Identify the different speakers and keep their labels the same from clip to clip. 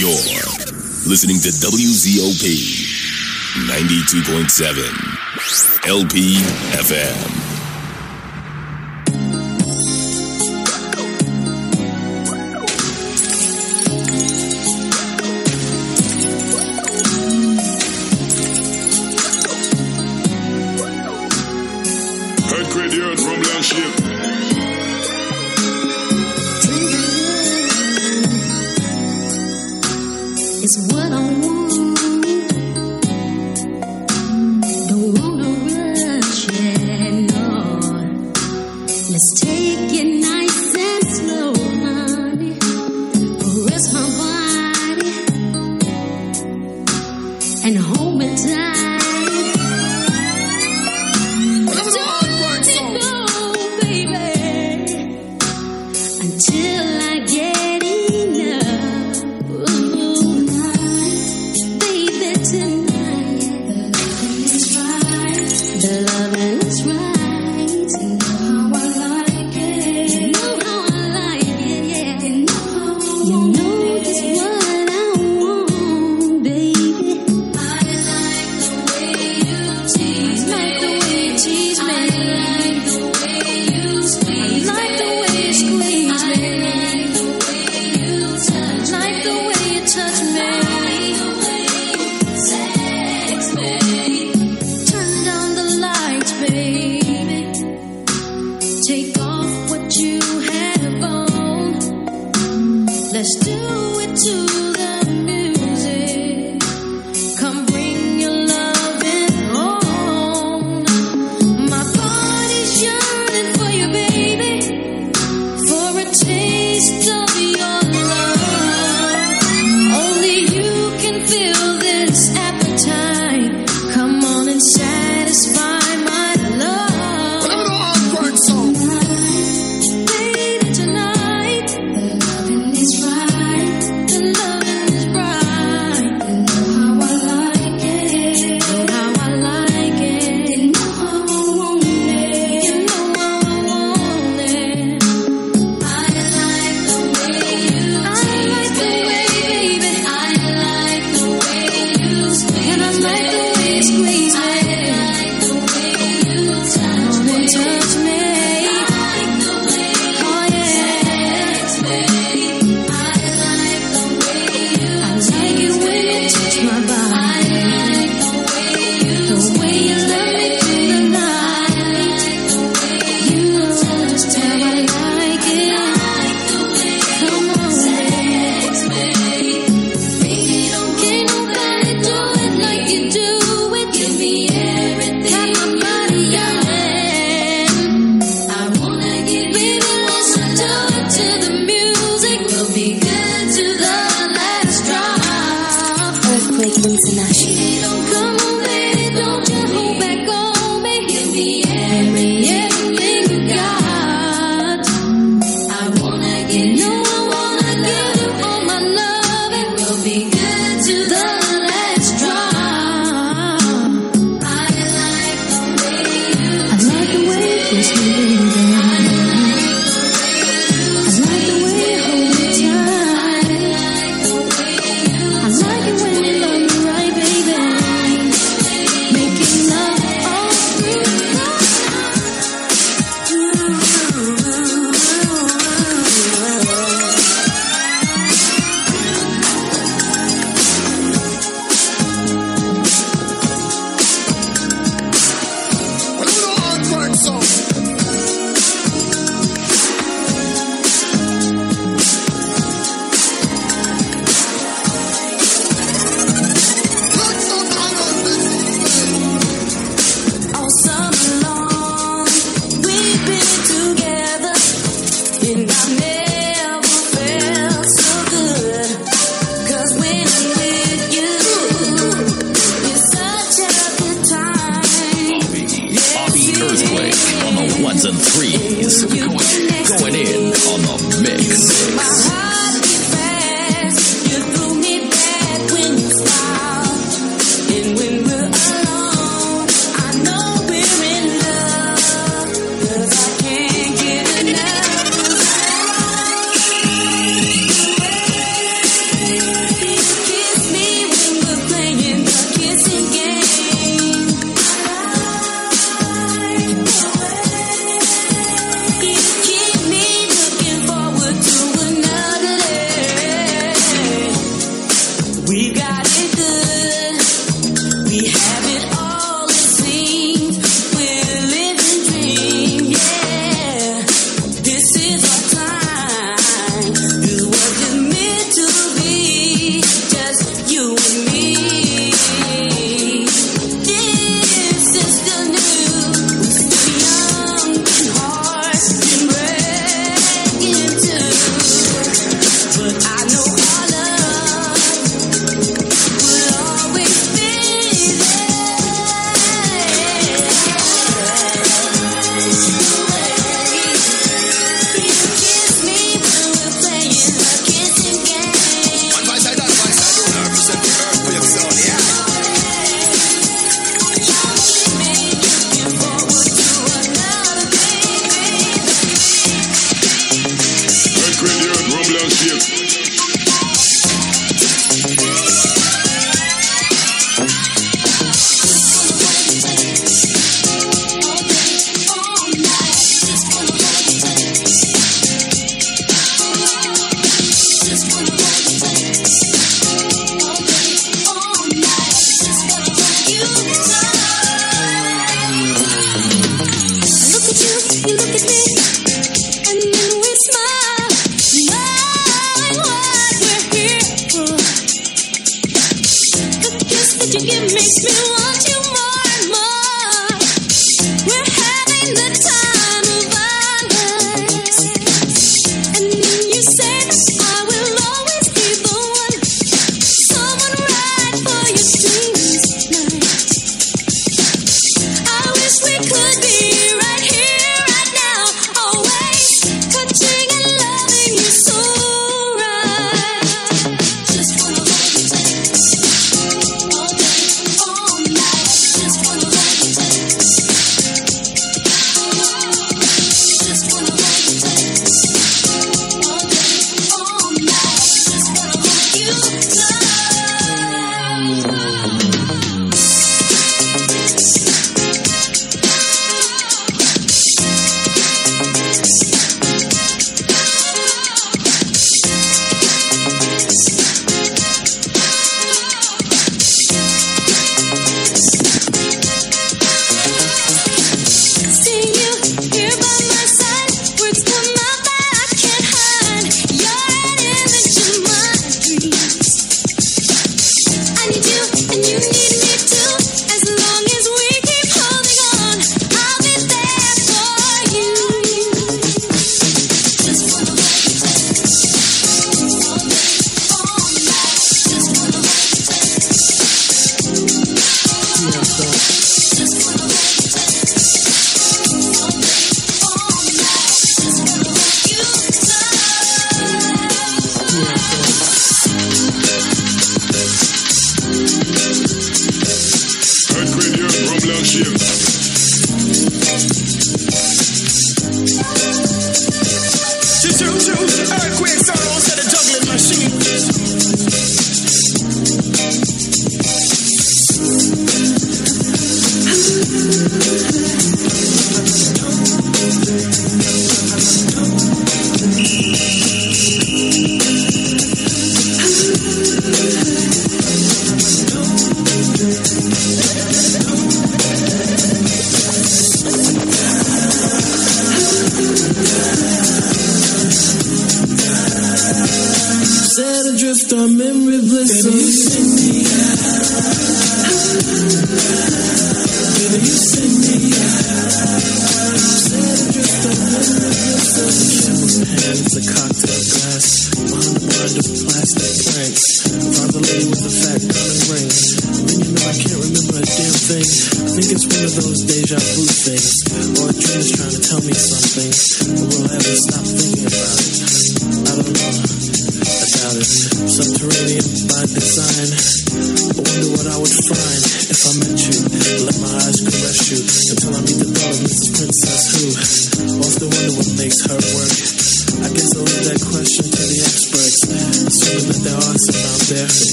Speaker 1: You're listening to WZPP 92.7 LP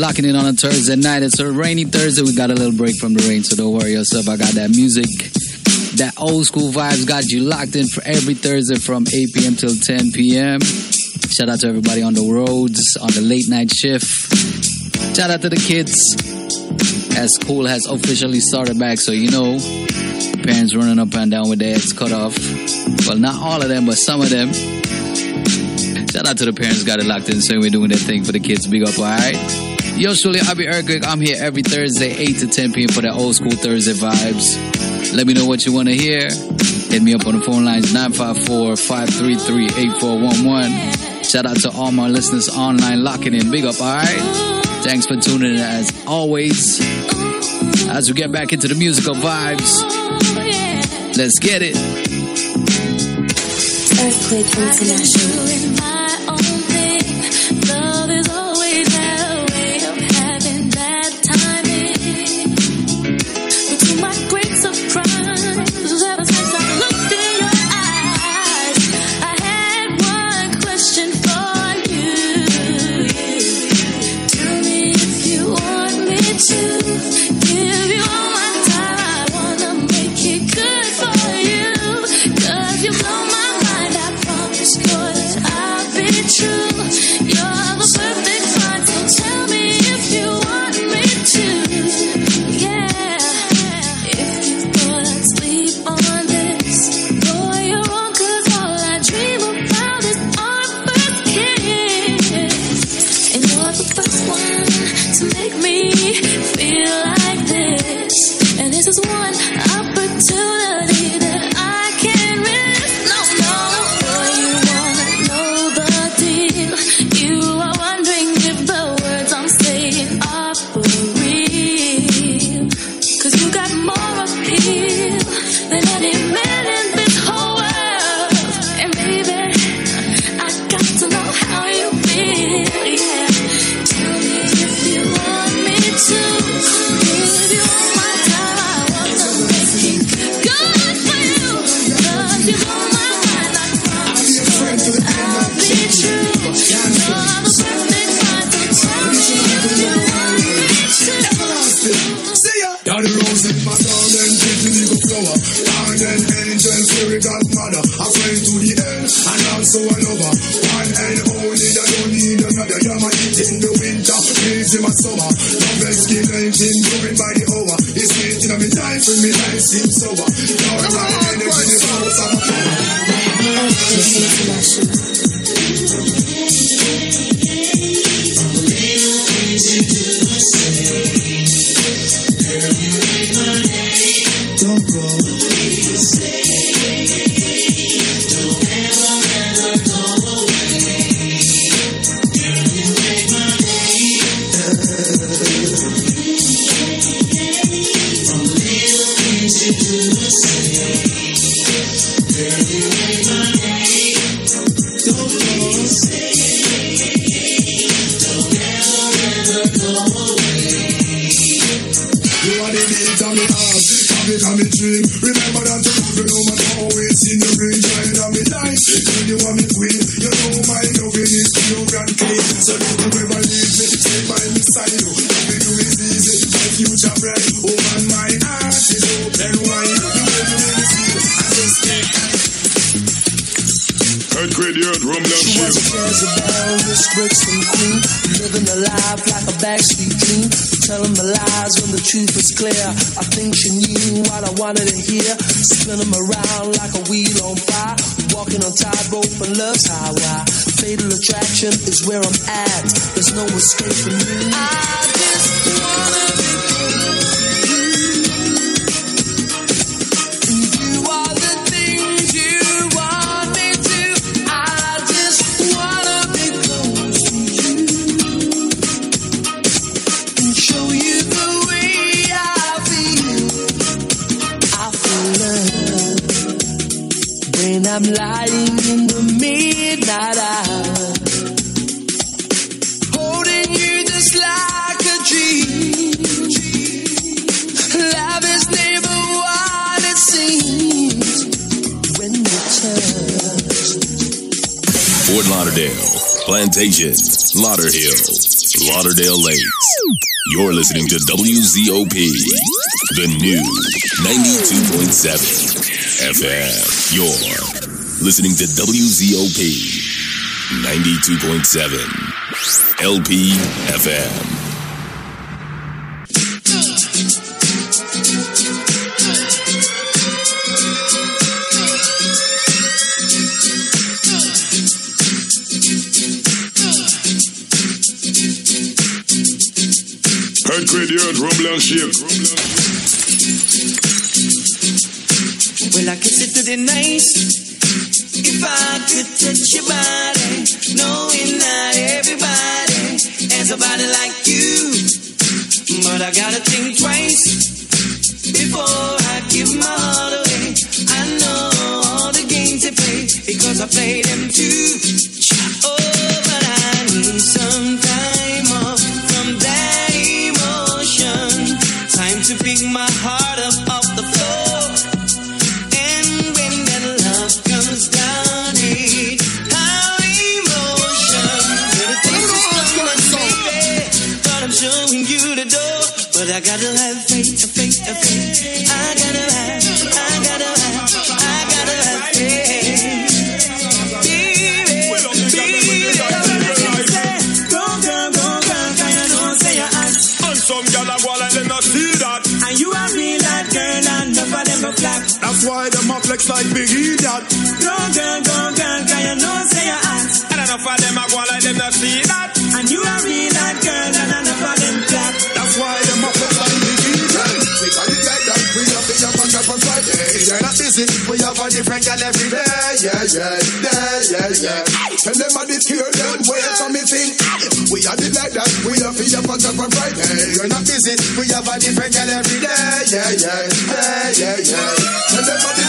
Speaker 2: locking in on a Thursday night. It's a rainy Thursday. We got a little break from the rain, so don't worry yourself. I got that music. That old school vibes got you locked in for every Thursday from 8 p.m. till 10 p.m. Shout out to everybody on the roads, on the late night shift. Shout out to the kids. As school has officially started back, so you know, parents running up and down with their heads cut off. Well, not all of them, but some of them. Shout out to the parents got it locked in, so we're doing that thing for the kids. Big up, alright? Yo, surely I'll be Earthquake. I'm here every Thursday, 8 to 10 p.m. for the old school Thursday vibes. Let me know what you want to hear. Hit me up on the phone lines 954 533 8411. Shout out to all my listeners online locking in. Big up, alright? Thanks for tuning in as always. As we get back into the musical vibes, let's get it.
Speaker 1: Earthquake International.
Speaker 3: Seems sober.
Speaker 4: Spin 'em around like a wheel on fire, walking on tightrope and love's highway. Fatal attraction is where I'm at. There's no escape from you. I
Speaker 1: Plantation, Lauderhill, Lauderdale Lakes. You're listening to WZPP, the new 92.7 FM. You're listening to WZPP 92.7 LP FM.
Speaker 5: Because
Speaker 3: flex like big idiot.
Speaker 5: Go, girl, go, girl, 'cause you know, say you're hot.
Speaker 3: And enough of them a go like them not see that.
Speaker 5: And you a real hot girl, and enough of them black.
Speaker 3: That's why them a flex like big idiot. We got it like that. We have it up and up on Friday. They're not busy. We have a different gal every day. Yeah, yeah, yeah, yeah, yeah. Tell them I did hear them wait for me thing. We have it like that. We have it up and up on Friday. You're not busy. We have a different gal every day. Yeah, yeah, yeah, yeah, yeah. Tell them I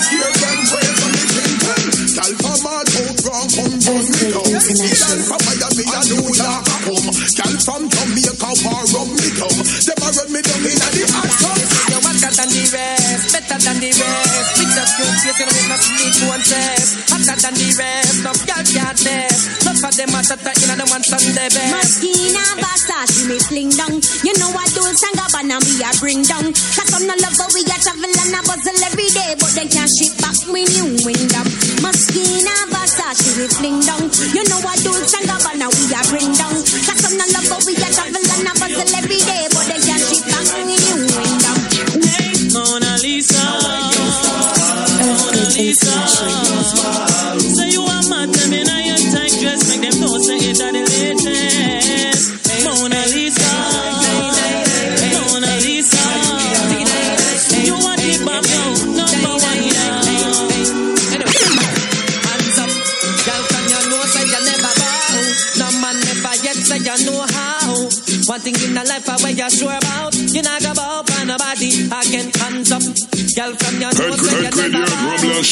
Speaker 3: Gal from Miami, I New York, I come. Gal from Jamaica, war run me down. Them a run me down in the hot tub.
Speaker 5: You're hotter than the rest, better than the rest. With that cute face, you know, not need to test. Hotter than the rest, no girl can't test. Enough of them are hotter, you know, them want on the best.
Speaker 6: Moschino Versace me fling down. You know what Dolce and Gabbana me a bring down. Cause some no love but we a travel and a bustle every day, but they can't ship back when you wind up. Moschino, Versace, we fling down. You know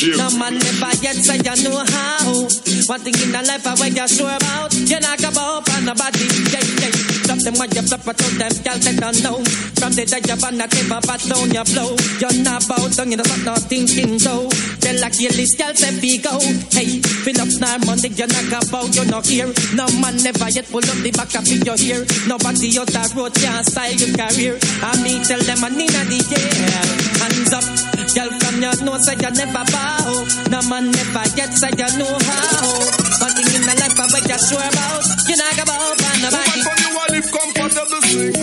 Speaker 6: and No
Speaker 7: man never yet say you know how. One thing in the life I where you sure about, you not go bow for nobody. Yeah, yeah. Stop them when you flip it to them, girl, they don't know. From the day you're on the table, but down your flow. You're not bout down, you're not not thinking so. They like your list, girl, say be go. Hey, fill up now Monday, you're not about, you're not here. No man never yet pull up the back up in your ear. Nobody out that road can style your career. I me tell them I need the year. Hands up, girl, from your nose, say you never bow. No man never yet say you know how. One thing in the life I bet you're sure about, you're not about for nobody.
Speaker 8: Woman from you a live comfortable swing.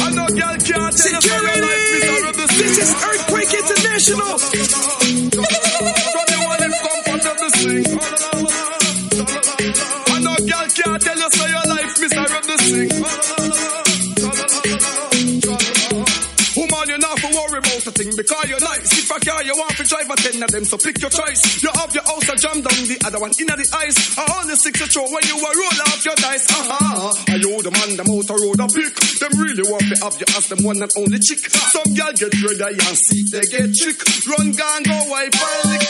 Speaker 8: I know girl can't tell you for your life miserable This is Earthquake International. From you a live comfortable swing. I know girl can't tell you for your life miserable swing. Because you're nice. If a car you want to drive a ten of them, so pick your choice. You have your house and jam down the other one inna the ice. I only six you throw when you a roll off your dice. Uh-huh. Are you the man the motor road a pick? Them really want to have you as them one and only chick. Some girl get ready and see they get trick. Run gang go wipe and lick.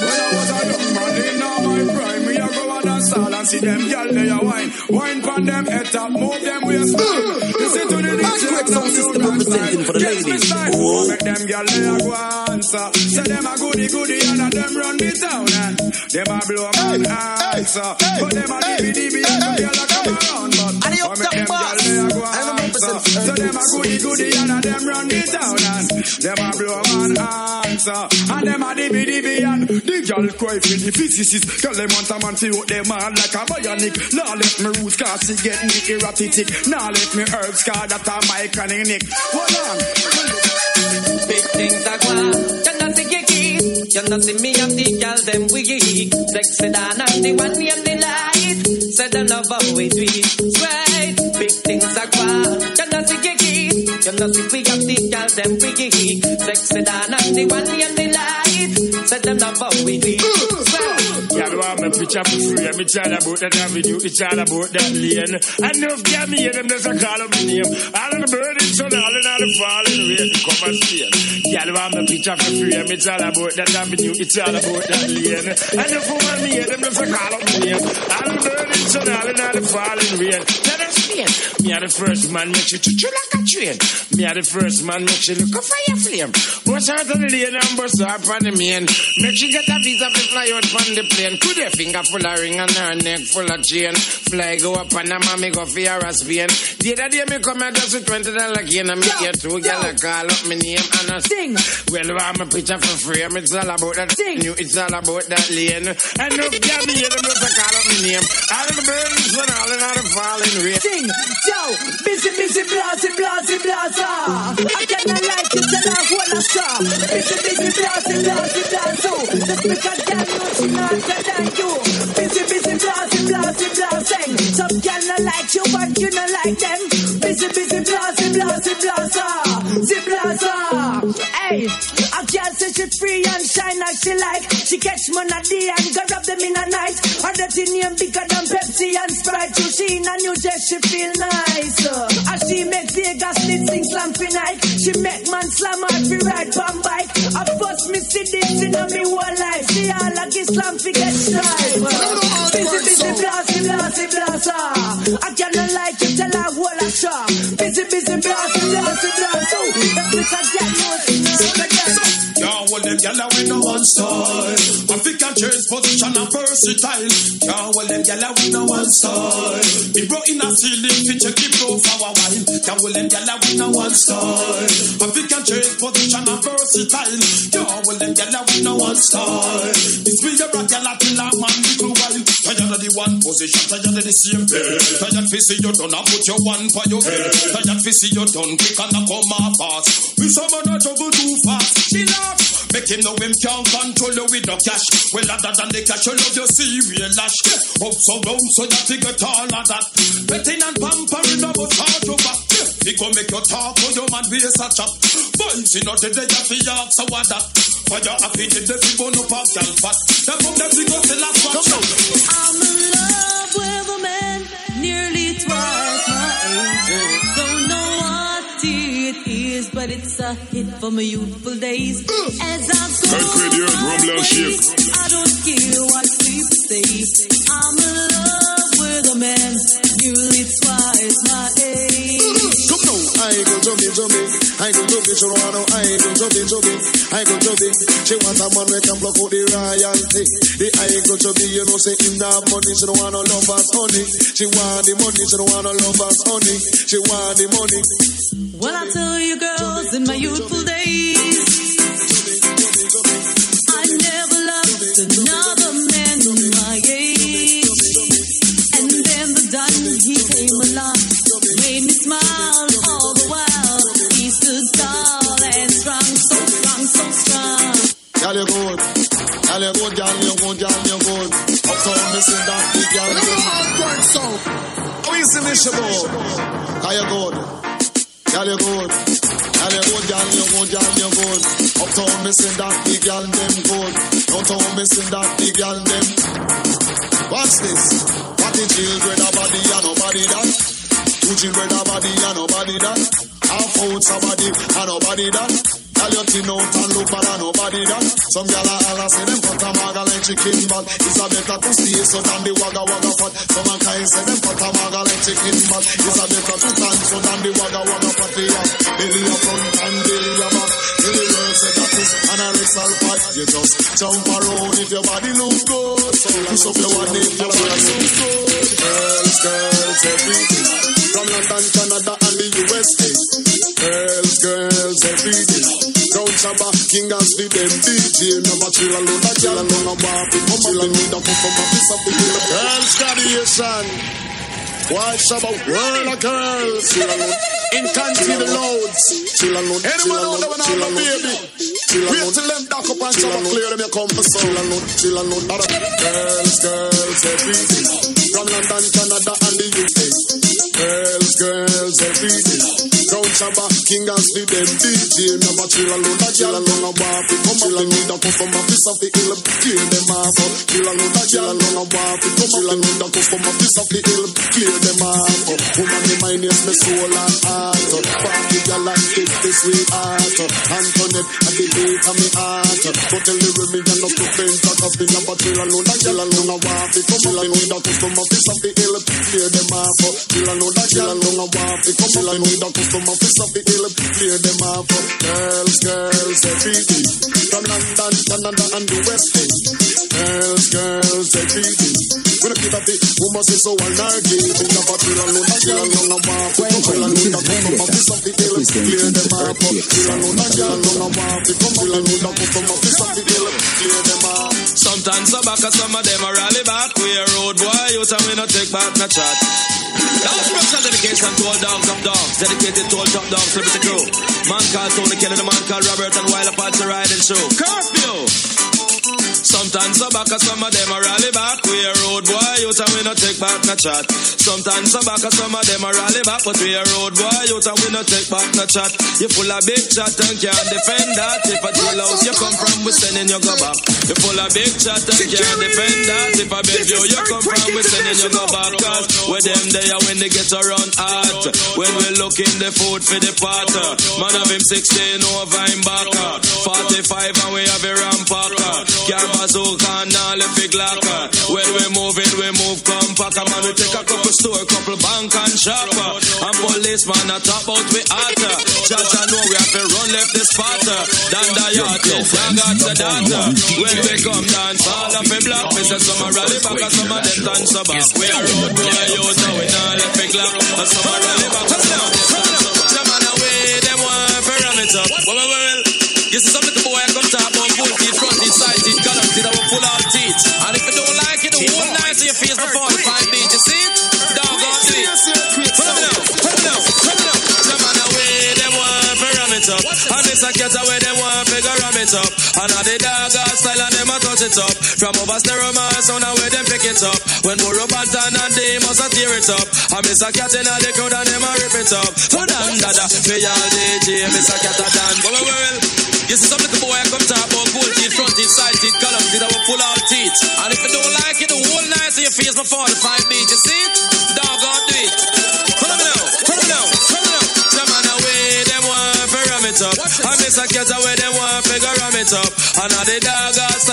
Speaker 8: When I was a young man in my prime, me a go on a stall and see them girl they a wine. Wine pon them head top, move them waist. Listen to the DJ.
Speaker 5: System representing for the ladies.
Speaker 8: Miss Time.
Speaker 5: Whoa.
Speaker 8: Make them gyal they a go answer. Say them a goody goody and a them run the town and them a blow man answer. But them a dibby dibby and the gyal a come around. But
Speaker 5: And the
Speaker 8: but make them
Speaker 5: uptown
Speaker 8: a go
Speaker 5: boss. And I'm
Speaker 8: answer.
Speaker 5: representing
Speaker 8: So them a goody goody and a them run the town and them a blow man answer. And them a dibby dibby and the gyal cry for the physicist. Girl them want a man to out them hard like a bionic. Now let me roots cause she get me erratic. Now let me herbs cause that a my cunning nick. Hold on.
Speaker 7: Big things are gone. You not see your keys. You not see me and the girl them weak. Sexy down and the one and the light. Say them love how we do it. Things are gone. You see your keys. You not see we and the girl them weak. Sexy down and and the light. Say them love how we do
Speaker 9: Y'all want me picture for free. Me tell about that avenue, it's all about that lane. Enough get me hear them just a call up my name. All of the birds, sun, all in all the falling rain, come and stay. Y'all want me picture for free. Me tell about that avenue, it's all about that lane. Enough woman me hear them just a call up my name. All of the birds, sun, all in all the falling rain. Let us explain. Me are the first man, make you to chill like a train. Me are the first man, make you look a fire flame. Bust out of the lane and bust up on the main. Make she get a visa to fly out from the plane. Could her finger full of ring and her neck full of chain. Fly go up and a mommy go for her pain. The other day me come out just with twenty dollar gain and me get two gyal a call up me name and a
Speaker 7: Sing.
Speaker 9: Well, I'm a picture for frame. It's all about that new. It's all about that lane. And no gyal me hear them just a call up me name. All of the birds and all all the falling rain.
Speaker 7: Sing, yo, busy, busy, blasty, blasty, blasta. I cannot like it till I wanna stop. Busy, busy, blasty, blasty, blasto. Just because girl know she not better than you. Busy, busy, blasty, blasty, blasting. Some girl not like you, but you not like them. Busy, busy, blasty, blasty, blasta. See blasta. Hey, a girl say she free and shine like she like. She catch money day and go rub them in a night. Her dirty name bigger than Pepsi and Sprite. You she in a new dress, she feel nice. Uh, as she make Vegas lit sing slam for night. She make man slam hard for ride bum bike. I first me see this in a me whole life. She all like Islam fi get stripe. Uh, busy, busy, blasty, blasty, blasta. I cannot like you tell her whole a shop. Busy, busy, blasty, blasty, blasta.
Speaker 8: Them gyal with no one style. African change position and versatile. Can't hold them gyal with no one style. Me bro in a ceiling fi check for a while. Can't hold
Speaker 10: one style. African change position and versatile. Yo, well them gyal with no one style. It's me a rock gyal till a man little while. Of the one position, tired of the same bed. Tired fi see you done and put your one for your head. Tired fi see you done quick and a come off fast. We some a juggle too fast. She laugh. Make him know him can't control you with no cash. Well, other than the cash, you love your serial lash. Up so round so that you get all of that. Betting and pampering about charge you back. He go make you talk for your man be a such up. Bones in the day of the yard, so what that? For your happy did the people no pop and fat. The move that we go to last one shot.
Speaker 1: I'm in love with a man nearly twice my age. Don't know what it is, but it's a hit from my youthful days. As I go
Speaker 11: Concrete,
Speaker 1: my
Speaker 11: rumble and
Speaker 1: way,
Speaker 11: shake.
Speaker 1: I don't care what people say. I'm in love with a man nearly twice my age.
Speaker 12: Come now, I go jump it, jump it. I go jump it, she don't want no. I go jump it, jump it. I go jump it. She want a man who can block out the royalty. The I go jump it, you know say him not have money. She don't want no lovers honey. She want the money, she don't want no lovers honey. She want the money.
Speaker 1: Well, I tell you, girls, in my youthful days,
Speaker 12: Mission, How you good? Girl, you good. Girl, you good, girl, you good, girl, you good. Uptown, see that big girl, them good. Downtown, see that big girl, them. Watch this. What the children a body and nobody that. Two children a body and nobody that. Half out somebody and nobody that. Tell your tin out and look and nobody that. Some gyal a holla say them cut a maga like chicken ball. It's a better to stay so than the wagga wagga fat. Some a kind say them cut a maga like chicken ball. It's a better to dance so than the wagga wagga fat. They have a front and belly a back. Belly girl say that is anorexial fat. You just jump around if your body look good. So push up your one if your body look good. Girls, girls, everything. From London, Canada, and the USA. Girls, girls, everything. Down Shabba, King and Speed, them DJ. Never chill alone, a chill alone, wapi. Come chill alone, from a piece of the hill. Girls, graduation. Why Shabba, world of girls. In country, the loads. Chill alone, Anyone out there when I'm a baby? Wait till them dock up and Shabba clear them, you come for some. Chill alone, chill alone. Girls, girls, everything. From London, Canada, and the UK. Girls, girls, everything. Down Shabba, King and Speed, them DJ. Never chill alone, chill alone, a wapi. Come up, they need a a piece of the hill. Clear them off. Chill alone, chill alone, a wapi. Come up, they need a a piece of the hill. Clear them off. Woman, me mind is me soul and heart. Party girl like this, this sweetheart. Antoinette, at the beat of me heart. But tell the women, you're not to bend, talk up in a but alone, a chill alone, a wapi. Come up, they need a come from a piece of the hill. Clear them off. Chill alone, a chill alone, a wapi. Come up, they need a come from a piece of the hill. Clear them off. Girls, girls, everything. From London, Canada, and the West End. Girls, girls, everything. When I keep up the woman say so and A a a a a a a a.
Speaker 13: Sometimes I back, some of them are rally back. We a road boy, you tell me no take back, no chat. Now special dedication to all dogs of dogs, dedicated to all top dogs, liberty crew. Man called Tony Kelly, the man called Robert, and while apart to riding show. Curfew! Sometimes I back, and some of them are rally back. We a road boy, you tell me no take back, no chat. Sometimes I back, and some of them are rally back, but we a road boy, you tell me no take back, no chat. You full of big chat and can't defend that. If a drill house you come from, we sending you go back. You full of big chat and can't defend that. If a big you you come from, we sending you go back. Cause where them there when they get around hot. When we looking the food for the potter. Man of him 16 over him back. 45 and we have a rampacker. Car bazooka and all the big locker. When we moving, we move compact. Man, we take a couple store, couple bank and shopper. And policeman a top out we hotter. Judge I know we have to run left the spotter. Dan the yard, yes, I got the data. When we come dance, all of the block. We say some a rally back and some of them dance back. We a road boy, you know we not left big lock. And some a rally back and some of them dance a back. Some man a wait up. Well, well, well, well. You see some little boy I come top on teeth. And if you don't like it, the whole night so your face will fall five beat. You see? Dog on do it. Follow me now, follow me now, follow me now. Some man away, them want to ram it up. And this a cat away, them want to ram it up. And all the dog got style them a touch it up. From over stereo man, sound away, them pick it up. When more Bantan and they must a tear it up. And miss a cat in all the crowd and them a rip it up. So dan dada, uh? for y'all DJ, miss a cat a dan. Well, well, well. You see some little boy I come talk about gold teeth, front teeth, side teeth, column teeth, I will pull out teeth. And if you don't like it, the whole night so your face my 45 beat, you see? Dog on do it. Follow me now, follow me now, follow me now. Some man away, them want to ram it up. And miss a cat away, them want to ram it up. And all the dog got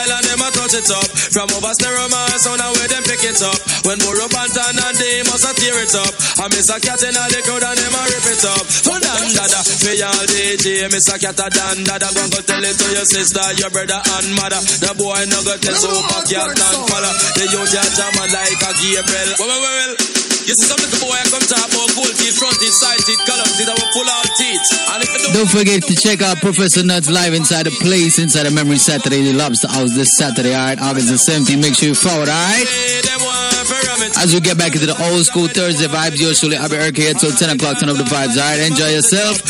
Speaker 13: touch it up. From over stereo man, sound away, them pick it up. When more up and down and they must a tear it up. And miss a cat in all the crowd and them a rip it up. So dan dada, uh? for y'all DJ, miss a cat a dan dada. Go and go tell it to your sister, your brother and mother. The boy no go tell so fuck cat and follow. The youth ya jamming like a Gabriel. Well, well, well, well. You see some little boy I come talk about gold teeth, front teeth, side teeth, column teeth, will pull out teeth. And don't
Speaker 2: forget to check out Professor Nuts live inside the place, inside the Memory Saturday, the Lobster House this Saturday, alright, August the 17th. Make sure you follow, alright? As we get back into the old school Thursday vibes, truly, I'll be here till 10 o'clock, turn up the vibes, alright? Enjoy yourself.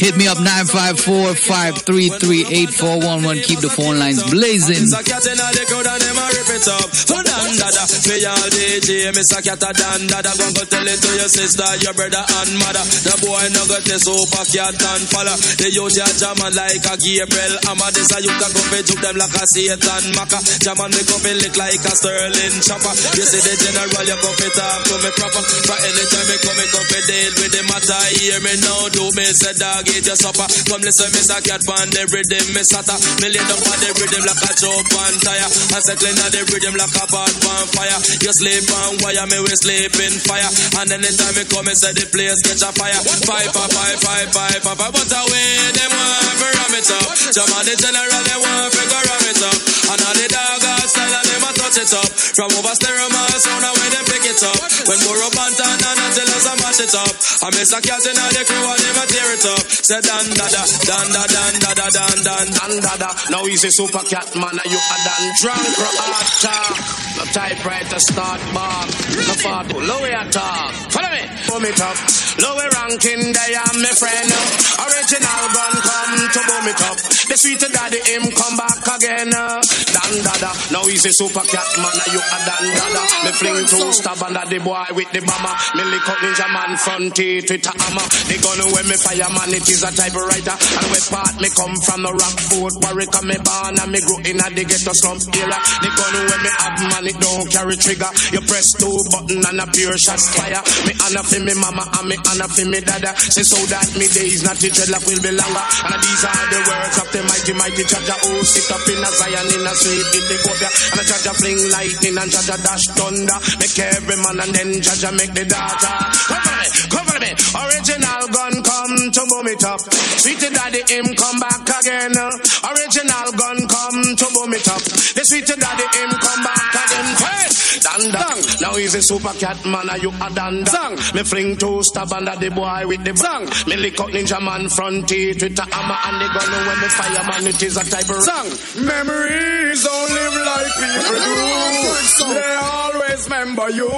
Speaker 2: Hit me up 954 533 8411. Keep the phone lines blazing.
Speaker 13: A cat in the crowd and them a rip it up. So dan dada, for y'all DJ, a cat a dan dada. Go and go tell it to your sister, your brother and mother. The boy no got this super cat and follow. The youth ya jamming like a Gabriel. I'm a this a you can go fi juke them like a Satan Maka. Me go fi lick like a Sterling chopper. You see the general, you go fi talk to me proper. For anytime me come, me come fi deal with the matter. Hear me now, do me say dog eat your supper. Come listen, a cat pan the rhythm, me sata. Me lay down on the rhythm like a chop on tire. And settling on the rhythm like a pot on fire. You sleep on wire, me we sleep in fire. And anytime me come, me say the place catch a fire. Five, five, five, five, five. But away, them want to ram it up. Jam on the general, they want to go ram it up. And all the dog style, and them a touch it up. From over stereo, man, sound away, them pick it up. When more up and down, and until us a mash it up. I miss a cat in the crew, and them a tear it up. Say dan dada, dan da dan dada, dan dan.
Speaker 14: Dan dada, now he's a super cat man, and you a dan drunk or hard talk. No typewriter start bar, no fart, low way talk. Follow me, boom it up. Lower ranking, they are my friend. Original gun come to boom it up. The sweet daddy him come back again. Dan dada, now he's a super cat man, you a dan dada. Me fling two stab under the boy with the bomber. Me lick up ninja man front teeth with a hammer. The gun when me fire man, it is a typewriter. And where part me come from the rock fort, Warwick and me born and me grow in a the ghetto slum area. The gun when me have man, it don't carry trigger. You press two button and a pure shot fire. Me honor for me mama and me honor for me dada. Say so that me days not the dreadlock will be longer. And these are the words of the mighty mighty Jaja who sit up in a Zion in a sweet Ethiopia. And a Jaja fling lightning and Jaja dash thunder. Make every man and then Jaja make the data. Cover me, cover me. Original gun come to boom it up. Sweet daddy him come back again. Original gun come to boom it up. The sweet daddy him come back again. Dan dan. Now he's a super cat man, and you a dan dan. Me fling two stab under the boy with the bang. Me lick up ninja man front teeth with a hammer and the gun when me fire man it is a type of song.
Speaker 3: Memories don't live like people do. They always remember you.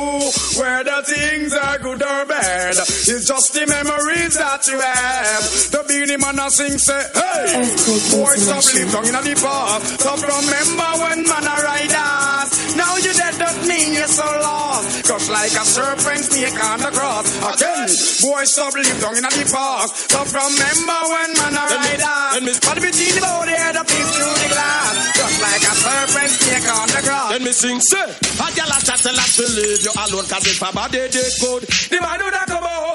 Speaker 3: Whether things are good or bad, it's just the memories that you have. The Beenie Man a sing say, hey, boy, stop live down in the past. Stop remember when man a ride us. Now you dead don't mean you're so lost. Cause like a serpent snake on the cross. Again, boy, stop live down in the past. Stop remember when man a ride us. But between the body and the peep through the glass. Just like a serpent snake on the grass.
Speaker 13: Let me sing, say.
Speaker 14: A gal a chat a lot to leave you alone cause if a body did good, the man would come home.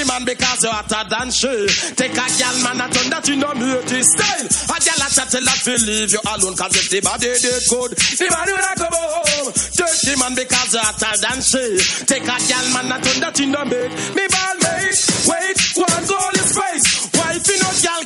Speaker 14: The man because you're hotter than she. Take a gal man and turn that you know me this style. A gal a chat a lot to leave you alone cause if the body did good, the man would have come home. The man because you're hotter than she. Take a gal man and turn that you know me. Me ball mate, wait, one goal is face. Wife in no gal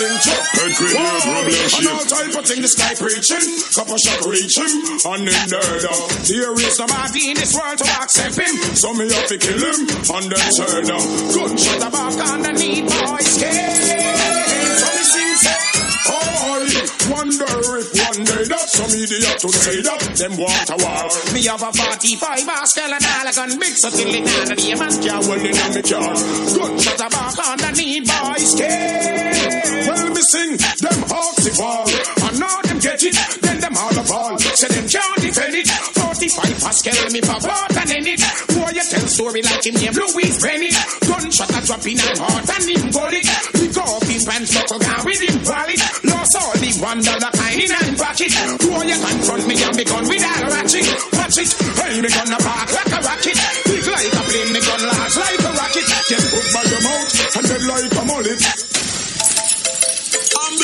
Speaker 14: face and shape. Gal no stop for and shoot.
Speaker 12: Sing chop, and create new problem
Speaker 3: type of thing this guy preaching. Couple shot reach him, and then dead. uh. There is nobody in this world to accept him. So me have to kill him, and then turn. uh. Gunshot about underneath boys' skin. So me sing say, Oh, wonder some idiot to say that them want a war. Me have a 45 Oscar and all a gun big so till it down the man can't it on me car. Gunshot a back underneath boys' skin. Well, me sing them hawks the ball. And now them get it, then them all a ball. Say them can't defend it. 45 Pascal me pop out and end it. Boy, you tell story like him name Louis Brennan. Gunshot a drop in and heart and him got it. Pick up him pants, buckle down with him wallet. Lost the one dollar kind in and pocket. Boy, you confront me and me gun with all ratchet. Watch it, hey, me gonna park like a rocket. Big like a plane, me gun large like a rocket. Get put by your mouth and then like a mullet.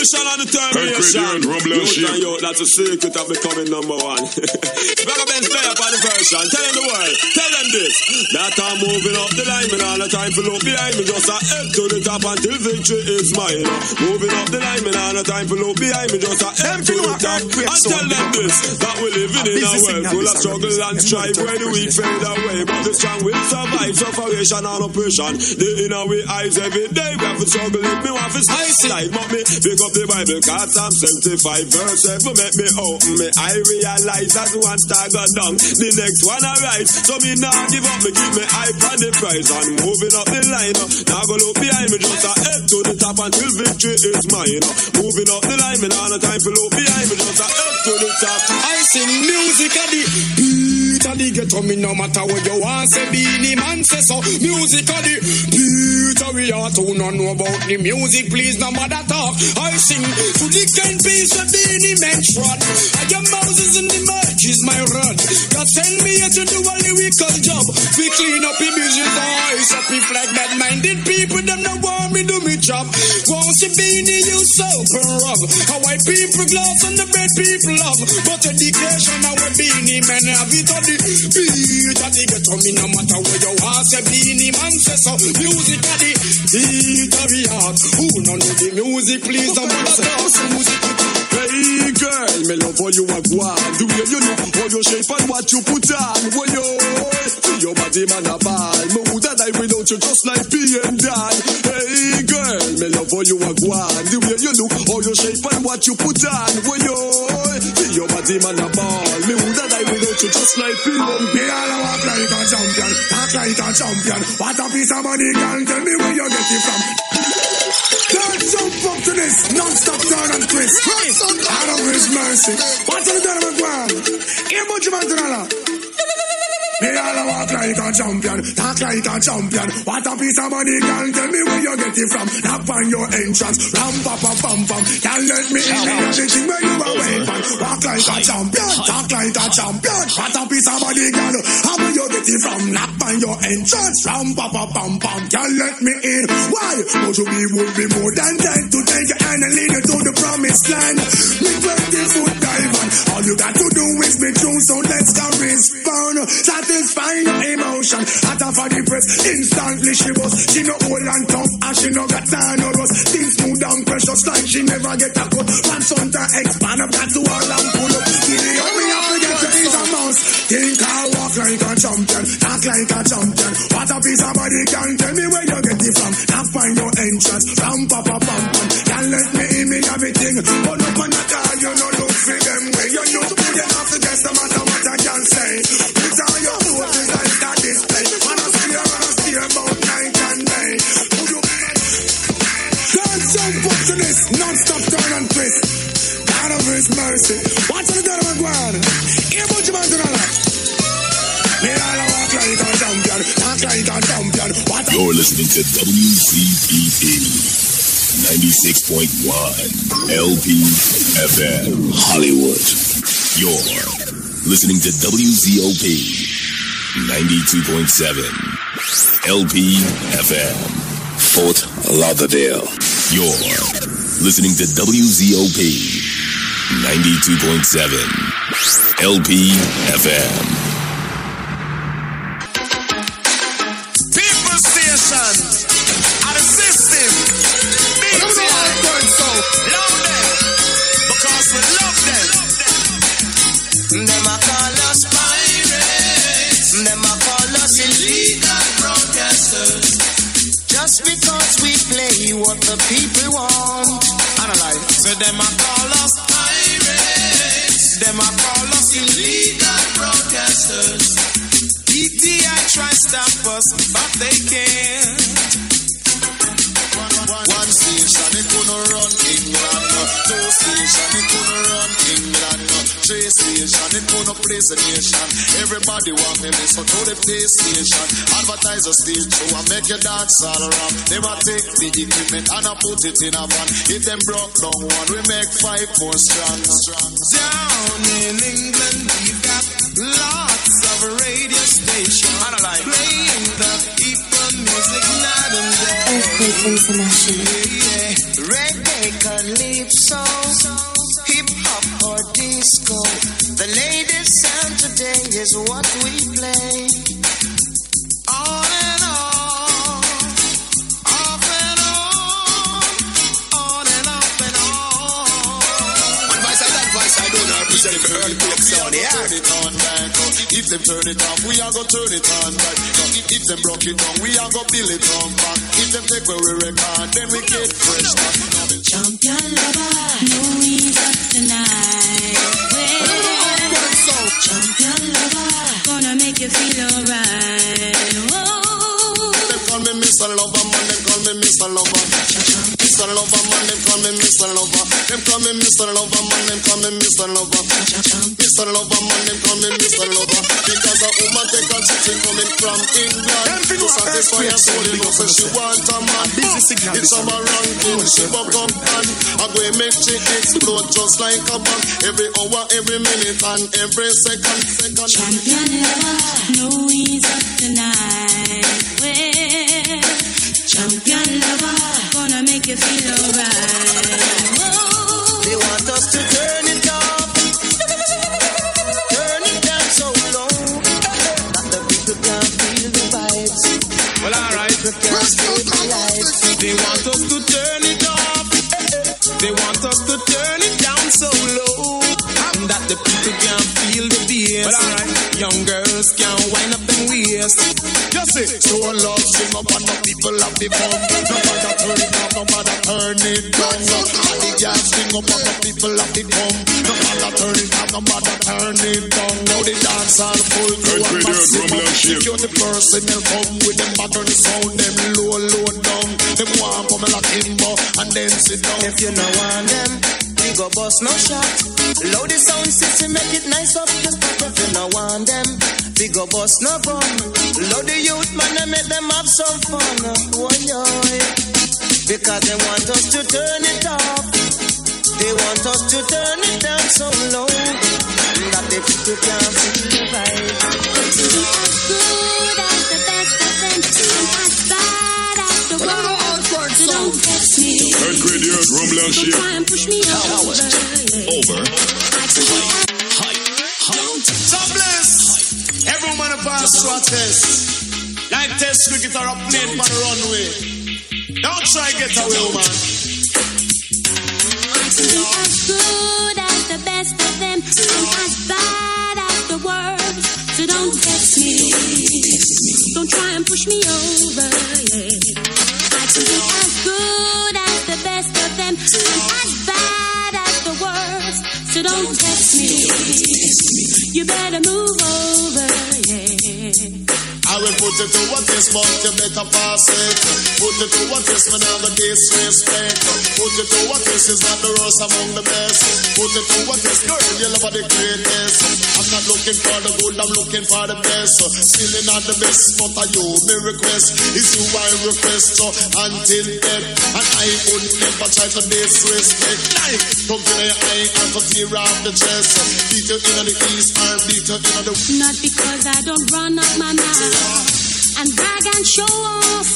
Speaker 11: Ambition and determination.
Speaker 3: Hey, rumble and
Speaker 11: Youth and youth, that's a secret of becoming number one. Brother Ben play up on the version. Tell them the world. Tell them this. That I'm moving up the line. Man, all the time for look behind me. Just a head to the top until victory is mine. Moving up the line. Man, all the time for look behind me. Just a head to the top. And tell them this. That we're living in a world full of struggle and strife. Where the weak fade away. But the strong will survive. Suffocation and oppression. The inner we eyes every day. We have to struggle. If me want to stay life. But me pick up the Bible. Cause Psalm 75 verse 7 make me open me. I realize that one star go down. The next one arise. So me now give up. Me give me eye on the prize. And moving up the line. Now go look behind me. Just a head to the top until victory is mine. Moving up the line. Me now no time for look behind me. Just a head to the top.
Speaker 3: I sing music at the of the ghetto. Me no matter what you want, say Beenie Man say so. Music the beat of we are to not know about the music. Please no matter talk. I sing to the kind piece of Beenie Man trot. I am Moses in the merch is my rod. God send me here to do a lyrical job. We clean up the music voice up if like bad minded people. Them no want me do me job. Won't see Beenie you soap and rub. How white people gloss and the red people love. But education our Beenie man have it on the beat of the ghetto. Me no matter where you are, say Beenie man say so. Music at the beat of the. Who no know the music, please don't bother talk music.
Speaker 11: Hey girl, me love how you a go on. The way you look, how you shape and what you put on. When you your body man a ball. Me woulda die without you just like and Dan. Hey girl, me love how you a go on. The way you look, how you shape and what you put on. When you your body man a ball. Me woulda die without you just like P and
Speaker 3: Me all a walk like a champion, talk like a champion. What a piece of money, girl, tell me where you get it from. Up to this, non-stop turn and twist. Out of his mercy. What's the done with one? Here, man to me all a walk like a champion, talk like a champion. What a piece of money, girl, tell me where you get it from. Knock on your entrance, ram pa pa pam pam. Can't let me in, me everything where you are waiting. Walk like a champion, talk like a champion. What a piece of money, girl, how will you get it from? Knock on your entrance, ram pa pa pam pam. Can't let me in. Why? But you be would be more than ten to take your hand and lead you to the promised land. Me twenty foot diamond, all you got to do is be true, so let's go respond. Satisfy your emotion. Hotter for the press, instantly she was. She no old and tough, and she no got time no rust. Things smooth and precious like she never get a cut. Pants on to expand up, got to all and pull up. Up, me up to get to eat a mouse. Think I walk like a champion, talk like a champion. What a piece of body can tell me where you get it from. Knock find your entrance, ram pa pa pam pam. Can't let me in me everything. But up on the car, you no look for them way. You know you have to guess no matter what I can say. His mercy. Watch the devil man
Speaker 15: You're listening to WZPP 96.1 LP FM Hollywood. You're listening to WZPP 92.7 LP FM Fort Lauderdale. You're listening to WZPP 92.7 LP FM.
Speaker 16: People station are the system. Big Come on, work so. Love them because we love them.
Speaker 5: Them a call us pirates. Them a call us illegal protesters. Just because we play what the people want. and I like So them a stop us, but they can't.
Speaker 12: One station, it couldn't run England. Two station, it couldn't run England. Three station, it couldn't place a nation. Everybody want me listen to the PlayStation. Advertisers still show and make your dance all around. They want take the equipment and I put it in a van. If them broke down one, we make five more strong.
Speaker 5: Down in England, we've got lots of radio stations playing the people music night and day.
Speaker 17: Earthquake International.
Speaker 5: Yeah, reggae, calypso, hip hop or disco. The latest sound today is what we play.
Speaker 12: Represent the earthquake sound, yeah. Turn it on back. If them turn it off, we are gonna turn it on back. If, them broke it down, we are gonna build it on back. If them take we record, then we get fresh back.
Speaker 17: Champion lover, no ease up tonight. Well, champion lover, gonna make you feel alright.
Speaker 12: Mr. Lover, man. Them call me Mr. Lover. Mr. Lover, man. Them call me Mr. Lover. Them call me Mr. Lover, man. Them call me Mr. Lover. Mr. Lover, man. Them call me Mr. Lover. Because a woman take a chicken coming from England to satisfy her soul. You know, so she want a man. It's a ranking. She buck up and I go and make she explode just like a bomb. Every hour, every minute, and every second. Second.
Speaker 17: champion lover, no ease up tonight. Well, champion lover, gonna make you feel alright. Oh,
Speaker 5: They want us to turn it up, turn it down so low that the people can feel the vibes. Well, alright, we can stabilize. They want us to turn it up, they want us to turn it down so low that the people can feel the bass. Well, alright, young girls can wind up and waist.
Speaker 12: Just say, so love, sing up and the people have the fun. No matter turn it up, no matter turn it down. And the girls sing up and the people have the fun. No matter turn it up, no matter turn it down. Now the dance all full to a
Speaker 11: Earthquake, earth, rumble and
Speaker 12: maximum.
Speaker 11: shake.
Speaker 12: Security personnel come with them pattern sound, them low, low down. Them want come like timber and then sit down.
Speaker 5: If you know want them, we go bust no shot. Load the sound system, make it nice up the. If you know want them, we go bust no gun. Load the youth, man, and make them have some fun. Oh, yeah. Because they want us to turn it up. They want us to turn it down so low that the people can't feel the vibe.
Speaker 1: good as the best of them, as bad as the worst. So don't test me.
Speaker 11: Earthquake, the earth, rumble and
Speaker 1: Don't try and push me over.
Speaker 18: Over.
Speaker 1: I can be
Speaker 12: So bless. Every woman a pass through a test. Like test cricket or a plane on the runway. Don't try get away, woman.
Speaker 1: be as good as the best of them, and as bad as the worst. So don't test me. Don't try and push me over. Yeah. Good as the best of them, and as bad as the worst. So don't test me. You better move over. Yeah.
Speaker 12: I will put it to a test, but you better pass it. Put it to a test, man, have a disrespect. Put it to a test, is not the worst among the best. Put it to a test, girl, you love the greatest. I'm not looking for the good, I'm looking for the best. Still not the best, but I you, me request. Is you I request, so until death. And I would never try to disrespect. Like, come to the eye and to tear off the chest. Beat you in the east or beat you in the west.
Speaker 1: Not because I don't run up my mouth and brag and show off.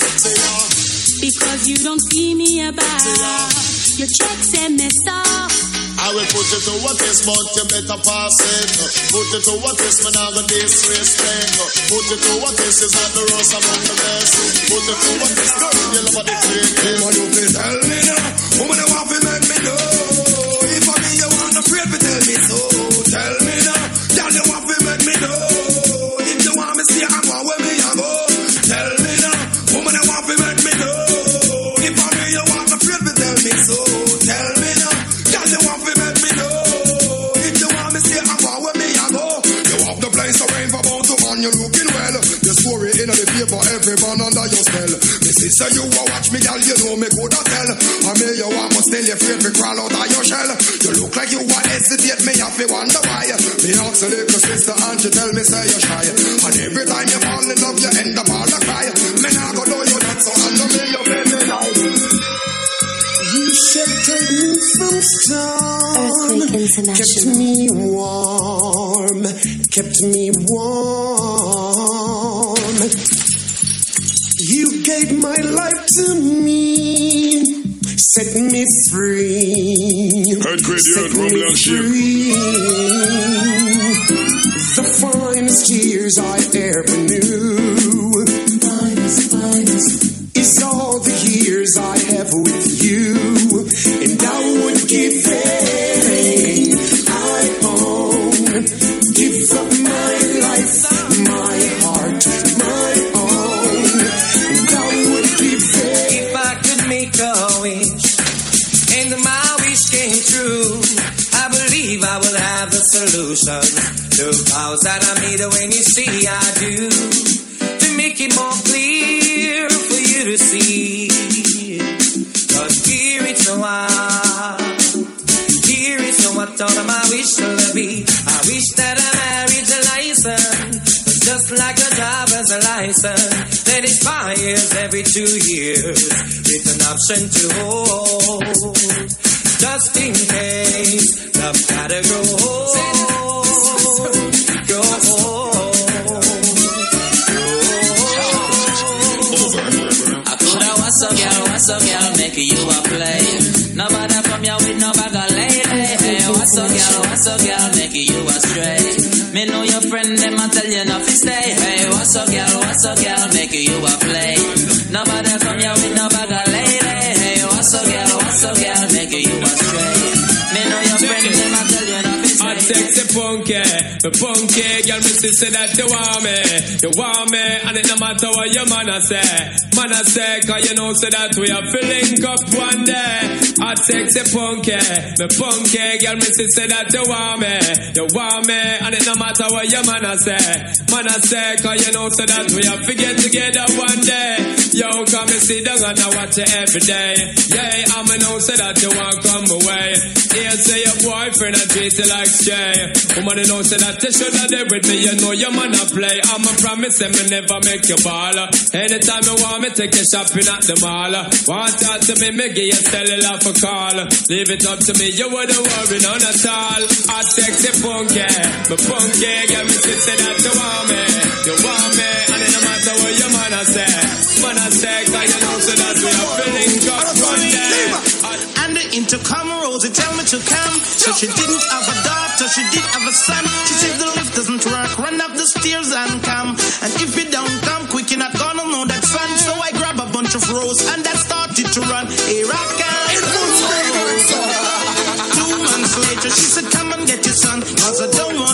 Speaker 1: Because you don't see me about. Your checks and me soft.
Speaker 12: I will put it to a test, but you better pass it. Put it to a test, man, I'm a disrespect. Put it to a test, is not the worst among the best. Put it to a test, girl, you love the greatest.
Speaker 3: Woman, you please tell me now. Woman, you want to make me know. If I mean you want to pray, tell me so. For both of man, you looking well. You story in the paper, every man under your spell. Me sister, you a watch me, girl, you know me good at tell. I mean, you want me still, you afraid me crawl out of your shell. You look like you want hesitate, me have to wonder why. Me ask a little sister, and she tell me say you're shy. And every time you fall in love, you end up all
Speaker 19: from storm, kept me warm, kept me warm. You gave my life to me, set me free.
Speaker 11: Earthquake, the
Speaker 19: set
Speaker 11: earth rumble
Speaker 19: me free. The finest years I ever knew.
Speaker 5: Solution to vows that I made when you see I do. To make it more clear for you to see. Cause here it's no while. Here is no what all of my wish will be. I wish that I married a marriage license just like a driver's license that expires every two years with an option to hold. Just in case love gotta grow.
Speaker 20: I up, girl, make you a play. Nobody from you with no bag of lady. Hey, what's up, girl, what's up, girl, make you a stray. Me know your friend, them a tell you not to stay. Hey, what's up, girl, what's up, girl, make you a play. Nobody from you with no bag of lady. Hey, what's up, girl, what's up, girl, make you a stray. Me know your friend, them a tell you not to stay.
Speaker 21: sexy punky, the punky girl, me see say that you want me, you want me, and it no matter what your man a say, man a say, cause you know say that we are filling up one day. Hot sexy punky, the punky girl, me see say that you want me, you want me, and it no matter what your man a say, man a say, cause you know say that we are get together one day. Yo, come and sit down and I watch you every day. Yeah, I'ma know say that you want come away. Here say your boyfriend a treat you like Jay. Woman, you know say that you should have there with me. You know your man a play. I'ma promise him me never make you ball. Anytime you want me, take you shopping at the mall. Want talk to me, me give you cellular for call. Leave it up to me, you wouldn't worry none at all. I text sexy punky, but punky, get me to say that you want me. You want me, and it no matter what your man a say. Man a say, cause you know so that we are feeling.
Speaker 10: And the intercom Rosie tell me to come. So she didn't have a daughter, she did have a son. She said the lift doesn't work, run up the stairs and come. And if you don't come quick, you're not gonna know that fun. So I grab a bunch of rose and I started to run. Here I come. Two months later, she said, come and get your son. Cause I don't want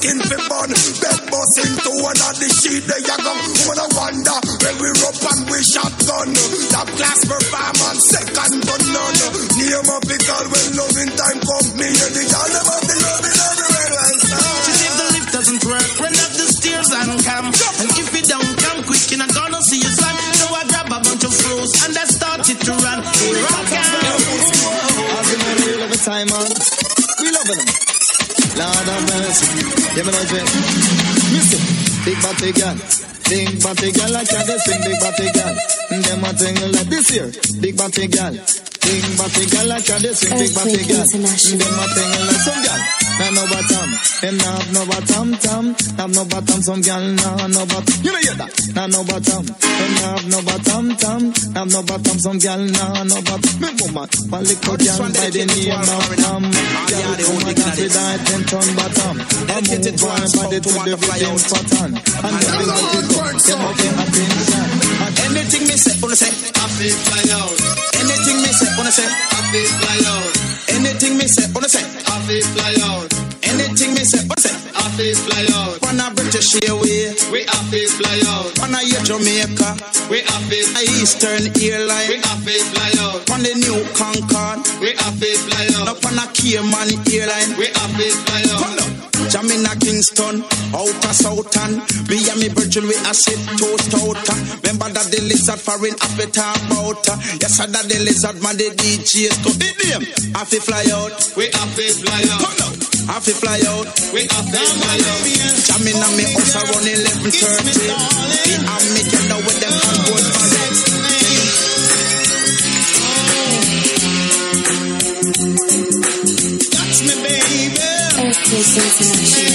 Speaker 3: skin fi bun. Bed bust into one of the sheet they a gum. Woman I wonder when we rope and we shotgun. Top class performance, second to none. Name up because when loving time come, me and the girl them have the loving everywhere like
Speaker 10: She said the lift doesn't work, run up the stairs and come. And if you don't come quick, you're not gonna see your son. So I grab a bunch of froze and I started to run. Here I come.
Speaker 22: As in the real time, man. We loving them. Lord have mercy. Give me no drink. Listen, big body girl. Big body girl, I can't sing big body girl. Mm, them a thing like this here. Big body girl. Big body girl, I can't sing big body
Speaker 17: Earthquake
Speaker 22: girl.
Speaker 17: International.
Speaker 22: Them a thing like some girl. Nah no bottom. Them nah have no bottom, tom. Have no bottom, some gal nah no bottom. You know hear that? Nah no bottom. Them nah have no bottom, tom. Have no bottom, some gal nah no bottom. Me woman, one little gal by the name of Tom. Gal come and dance with that ten ton bottom. I move her body to the rhythm pattern. And the big body go, get up in attention.
Speaker 5: Anything me say, wanna say, feel fly out. Anything me say, wanna say, feel fly out. Anything me say, wanna say, feel fly out. Anything me say, wanna say, I feel fly out. Wanna British Airway, we feel fly out. Wanna hear Jamaica, we feel Eastern Airline, we feel fly out. On the new Concorde, we feel fly out. Up on a Cayman Airline, we feel fly out. Jamming a Kingston, outer Southern. Me and me Virgil, we a sit toast out. Remember that the lizard foreign it about. Yes, I that the lizard man, the DJs go the name. I fi fly out, we a fi fly out. I fi fly out, we a fi fly out. Jamming on me around eleven thirty. Me and me get out with them convoy Oh,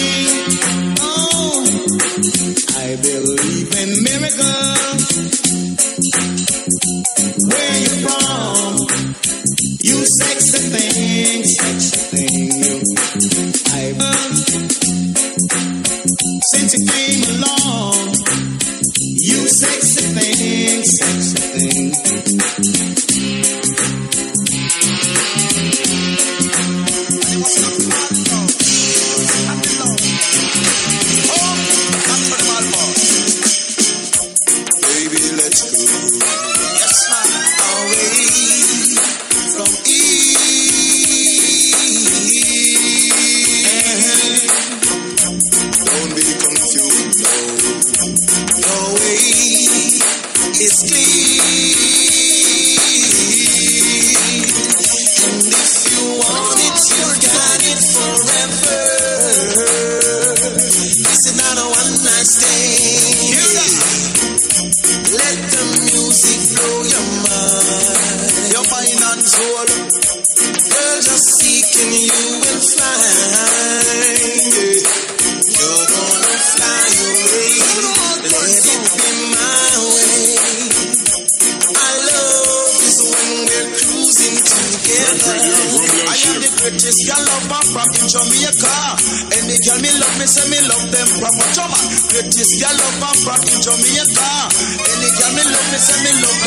Speaker 5: me me love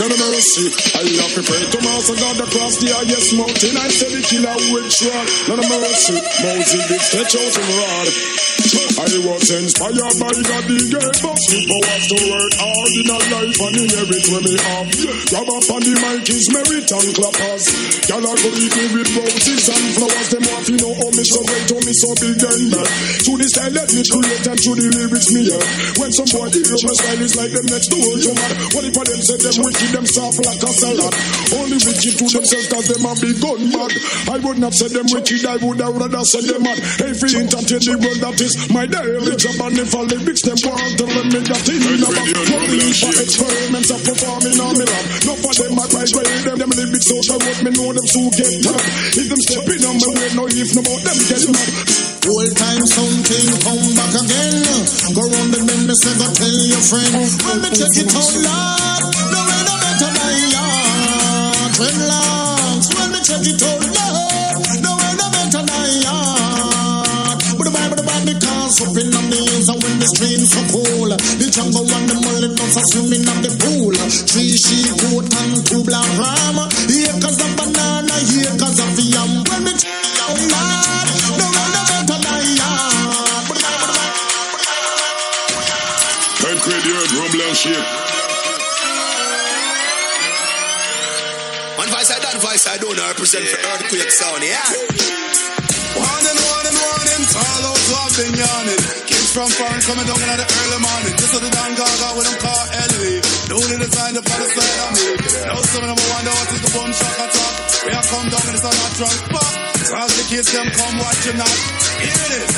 Speaker 23: No, no, mercy. I have to Master God across the highest mountain. I said the killer witch rod. No, no, mercy. Moses did stretch out him rod. I was inspired by God, the gave us the power to work hard in our life and in everything we have. Grab up on the mic is merit and clappers. Are going to with roses and flowers. Them want to know how me so great, how me so big and. To the style let me create and to the lyrics me yeah. When some boy hear my style is like them next door, you mad. What if I them say them wicked, them soft like a salad? Only wicked to themselves cause them a big gun mad. I wouldn't have said them wicked, I would have rather said them mad. Hey, free entertain the world that is my daily job and if I lyrics them want to let me that in the back. Only for experiments of performing on me lab. No for them I try to them, them lyrics so I what me know them so get top. If them stepping on my way, no if no about them get mad.
Speaker 5: Old time something come back again. Go round the bend, me say go tell your friend. Oh, oh, when me check it out loud, no way no better my yard. Dreadlocks, when me check it out Bible, because up in the hills and when the streams so cool, the jungle and the mud dogs are swimming up the pool. Three sheep, goat and two black ram. Acres of banana, acres of yam. When me check it out loud, no way no better my yard. But the Bible, the Bible.
Speaker 23: Head crate, you heard rumble and shake.
Speaker 5: One voice
Speaker 3: I done voice, I don't know, I represent for earthquake sound, yeah.
Speaker 18: Been yawning. Kids from foreign coming down in the early morning. Just so the damn gaga with them car LV. Newly designed the other side of me. Now some of them wonder what is the boom shock attack. We have come down and it's a natural spot. As the kids them come watching that. Here it is.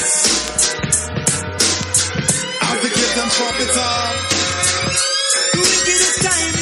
Speaker 18: As the kids them pop it up.
Speaker 5: Wickedest time,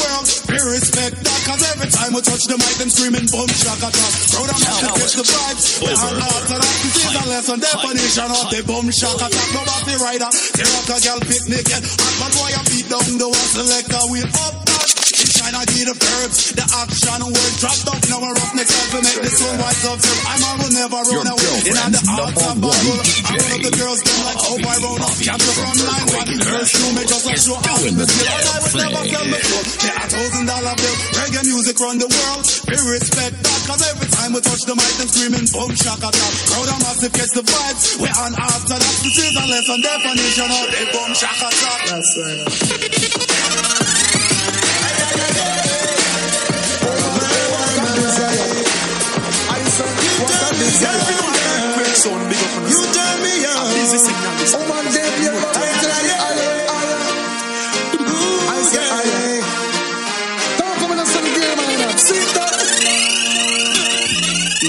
Speaker 18: Cause every time we touch the mic, them screaming boom shaka top Crowd and mash to catch the vibes. We are orthodox, this is a lesson definition of the boom shaka top No bossy rider, tear up a girl picnic. Hot man boy, I beat down the one selector wheel up that in China, give the verbs, the action word dropped up. Now we're up next up to make this one wise up. I'm on will never run away. In the heart of bubble, I run up the girls, them like hope I run up. Capture from line one, first two, me just a show off the skill. And I would never sell my soul. Yeah, a thousand dollar bill, reggae music run the world. We respect that, cause every time we touch the mic, them screaming boom shaka top. Crowd and massive catch the vibes. We're on after that. This is a lesson definition of the boom shaka top. That's right.
Speaker 5: You me know, I.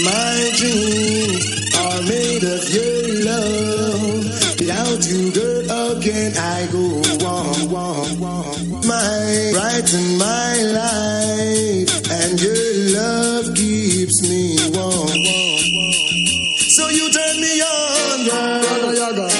Speaker 5: My dreams are made of your love. Without you, girl, can I go on? My brighten my life, and your love keeps me. So you turn me on, girl.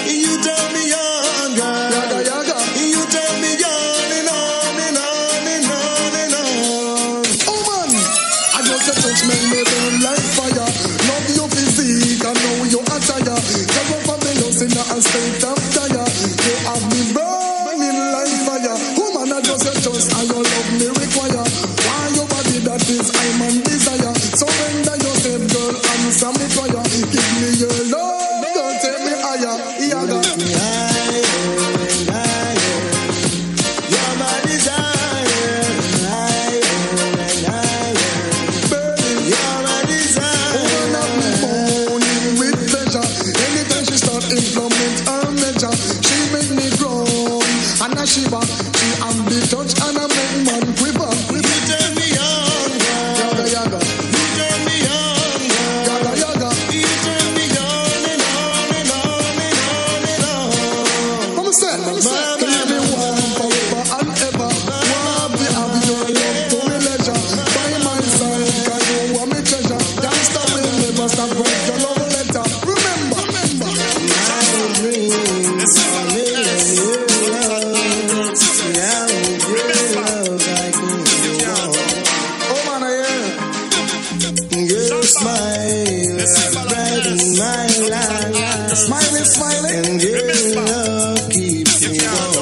Speaker 5: Smiling, smiling, and your love keeps me warm.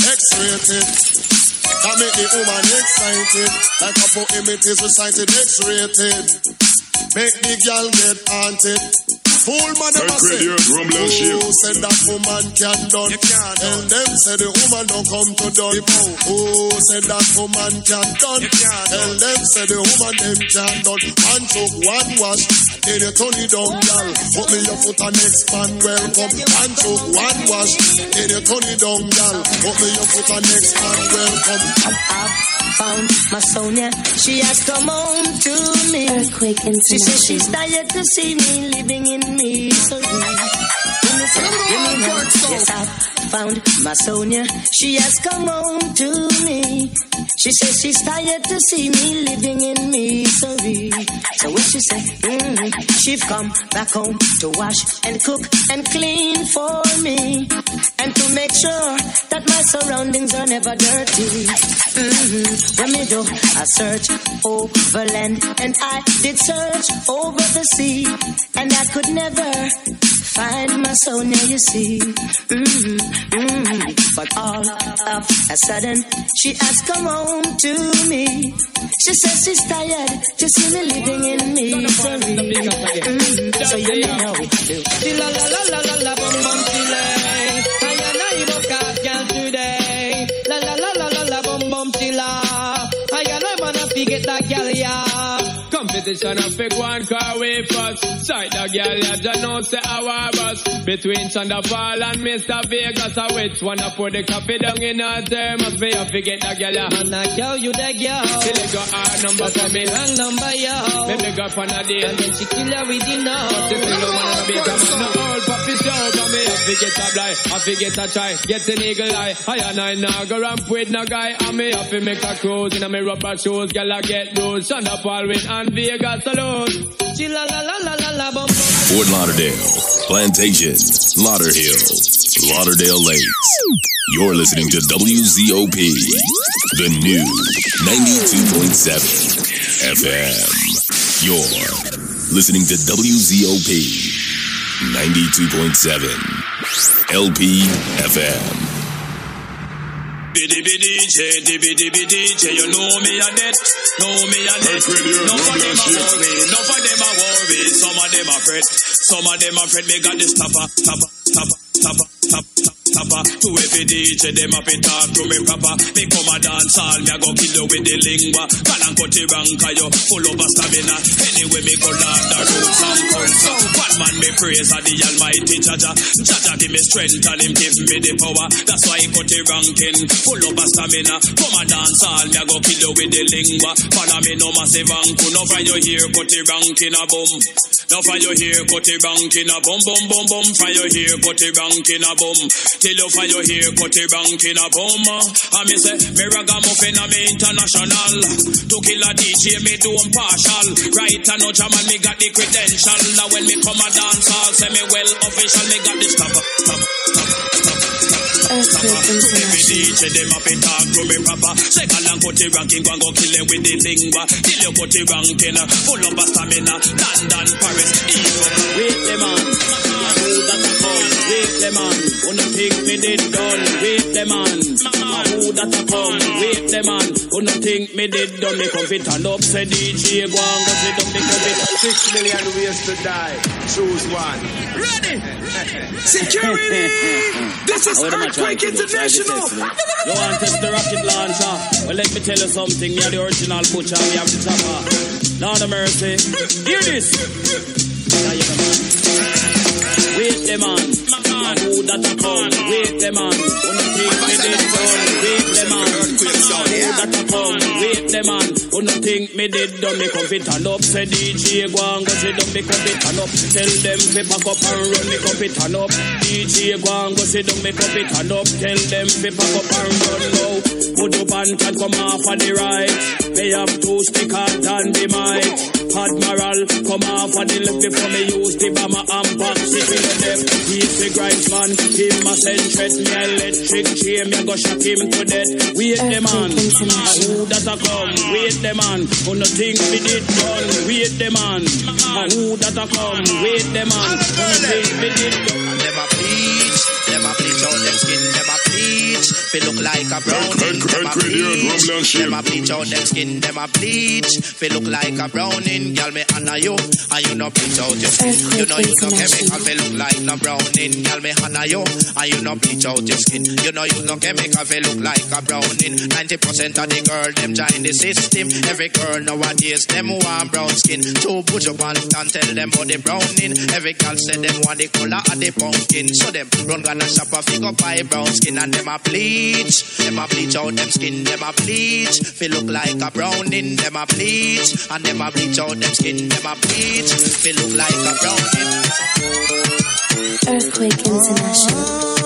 Speaker 12: X-rated. That make the woman excited. Like a poem it is recited X-rated. Make the girl get haunted. Fool man never
Speaker 23: Earthquake,
Speaker 12: say.
Speaker 23: yeah, rumble and shit.
Speaker 12: Oh, said that woman can done. And them say the woman don't come to done. Oh, said that woman can done. And them say the woman them can done. Man took one wash, then you turn it down, girl. Put me your foot on next man welcome. Man took one wash, then you turn it down, girl. Put me your foot on next man welcome.
Speaker 17: Found my Sonia. She has come home to me. Earthquake
Speaker 6: She says
Speaker 17: she's tired to see me living in misery. Yes, I found my Sonia. She has come home to me. She says she's tired to see me living in misery. So what she say? Mm, she've come back home to wash and cook and clean for me, and to make sure that my surroundings are never dirty. hmm When me do I search over land, and I did search over the sea, and I could never find my soul near you see. hmm hmm But all of a sudden, she has come home to me. She says she's tired to see me living in misery. Mhm. So you know
Speaker 6: la la la la la bum bum
Speaker 16: Competition of fake one car way first. Sight the girl, ya just know say our bus. Between Thunderfall and Mr. Vegas, I which one I put the coffee down in her thermos. I forget the girl.
Speaker 6: And I tell you that girl.
Speaker 16: She let go our number for me.
Speaker 6: Wrong number yo.
Speaker 16: Me big up on a day.
Speaker 6: And then she kill her with the know.
Speaker 16: But if you don't wanna be a man, no old puppy show. Come me, I forget a blind, I forget a try. Get an eagle eye. I and I now go ramp with no guy. And me have to make a cruise in a me rubber shoes. Girl, I get those. Thunderfall with and Vegas alone.
Speaker 6: Chilla la la la la la bum.
Speaker 15: Fort Lauderdale, Plantation, Lauderhill, Lauderdale Lakes. You're listening to WZPP, the new 92.7 FM. You're listening to WZPP 92.7 LP FM.
Speaker 13: Biddy biddy DJ, dibby dibby DJ, you know me a net, know me a net. None of them a worry, none of them a worry. Some of them a fret, some of them a fret. Me got this tapper, tapper, tapper, tapper, tapper, tapper. To every DJ, them up and talk to me proper. Me come a dance all, me a go kill you with the lingua. Call and cut the rank, you full of stamina. Anyway, me go land the roots and up. One man me praise of the Almighty Jaja. Jaja give me strength and him give me the power. That's why he cut the ranking, full of stamina. Come a dance all, me a go kill you with the lingua. Follow me no massive anku, no for you hear cut the ranking a boom. No for you hear cut the ranking a boom, boom, boom, boom. For you hear cut the ranking a boom. Till you for you hear cut the ranking a boom. And me say, me ragamuffin a me international. To kill a DJ, me do partial. Right no jam and me got the credential. Now when me come a dance hall, say me well official, me got this stop, stop, Every DJ them up and talk to me proper. Second and cut the ranking, go and go kill them with the lingua. Till you cut the ranking, full of a stamina. London, Paris, Europe. Wait them them on, wanna think me did done? Wait them on, who that a come? Wait them on, wanna think me did done? Me come fit and up, say DJ go and go sit down, me come fit.
Speaker 8: Six million ways to die. Choose one.
Speaker 13: Ready?
Speaker 8: Security!
Speaker 13: This is Earthquake International! You want to test the rocket launcher? Well, let me tell you something. You're the original butcher. We have the chopper. Lord of mercy. Hear this. Yeah, you know, man. Wait them on. Man, who that a come? Wait them on. Wanna think me did done? Wait them on. Who that a come? Wait them on. Wanna think me did done? Me come fit and up. Say DJ go and go sit down. Me come fit and up. Tell them fi pack up and run. Me come fit and up. DJ go and go sit down. Me come fit and up. Tell them fi pack up and run now. Put up and can come off on the right. They have two stick hard on the mic. Admiral come off on the left before me use the bomber and box it the. He's the grind man. Him a send threat me electric chain. Me go shock him to death. Wait them on. Who that a come? Wait them on. Who no think we did done? Wait them on. And who that a come? Wait them on. Who no think we did done?
Speaker 14: Bleach, them a bleach out them skin, a bleach. Fi look like a brownie. Them a bleach, them a bleach out them skin, them a bleach. Fi look like a browning. Girl me honor you, and you no bleach out your skin. You know you no chemical. Fi look like no browning. Girl me honor you, and you no bleach out your skin. You know you no chemical. Fi look like a browning. Ninety percent of the girl them join the system. Every girl nowadays them want brown skin. Two put your pants and tell them about the browning. Every girl say them want the color of the pumpkin. So them run gonna shop a figure buy brown skin and them a bleach. Them a bleach out them skin. Them a bleach. Feel look like a browning. Them a bleach and them a bleach out them skin. Them a bleach. Feel look like a browning.
Speaker 10: Earthquake International.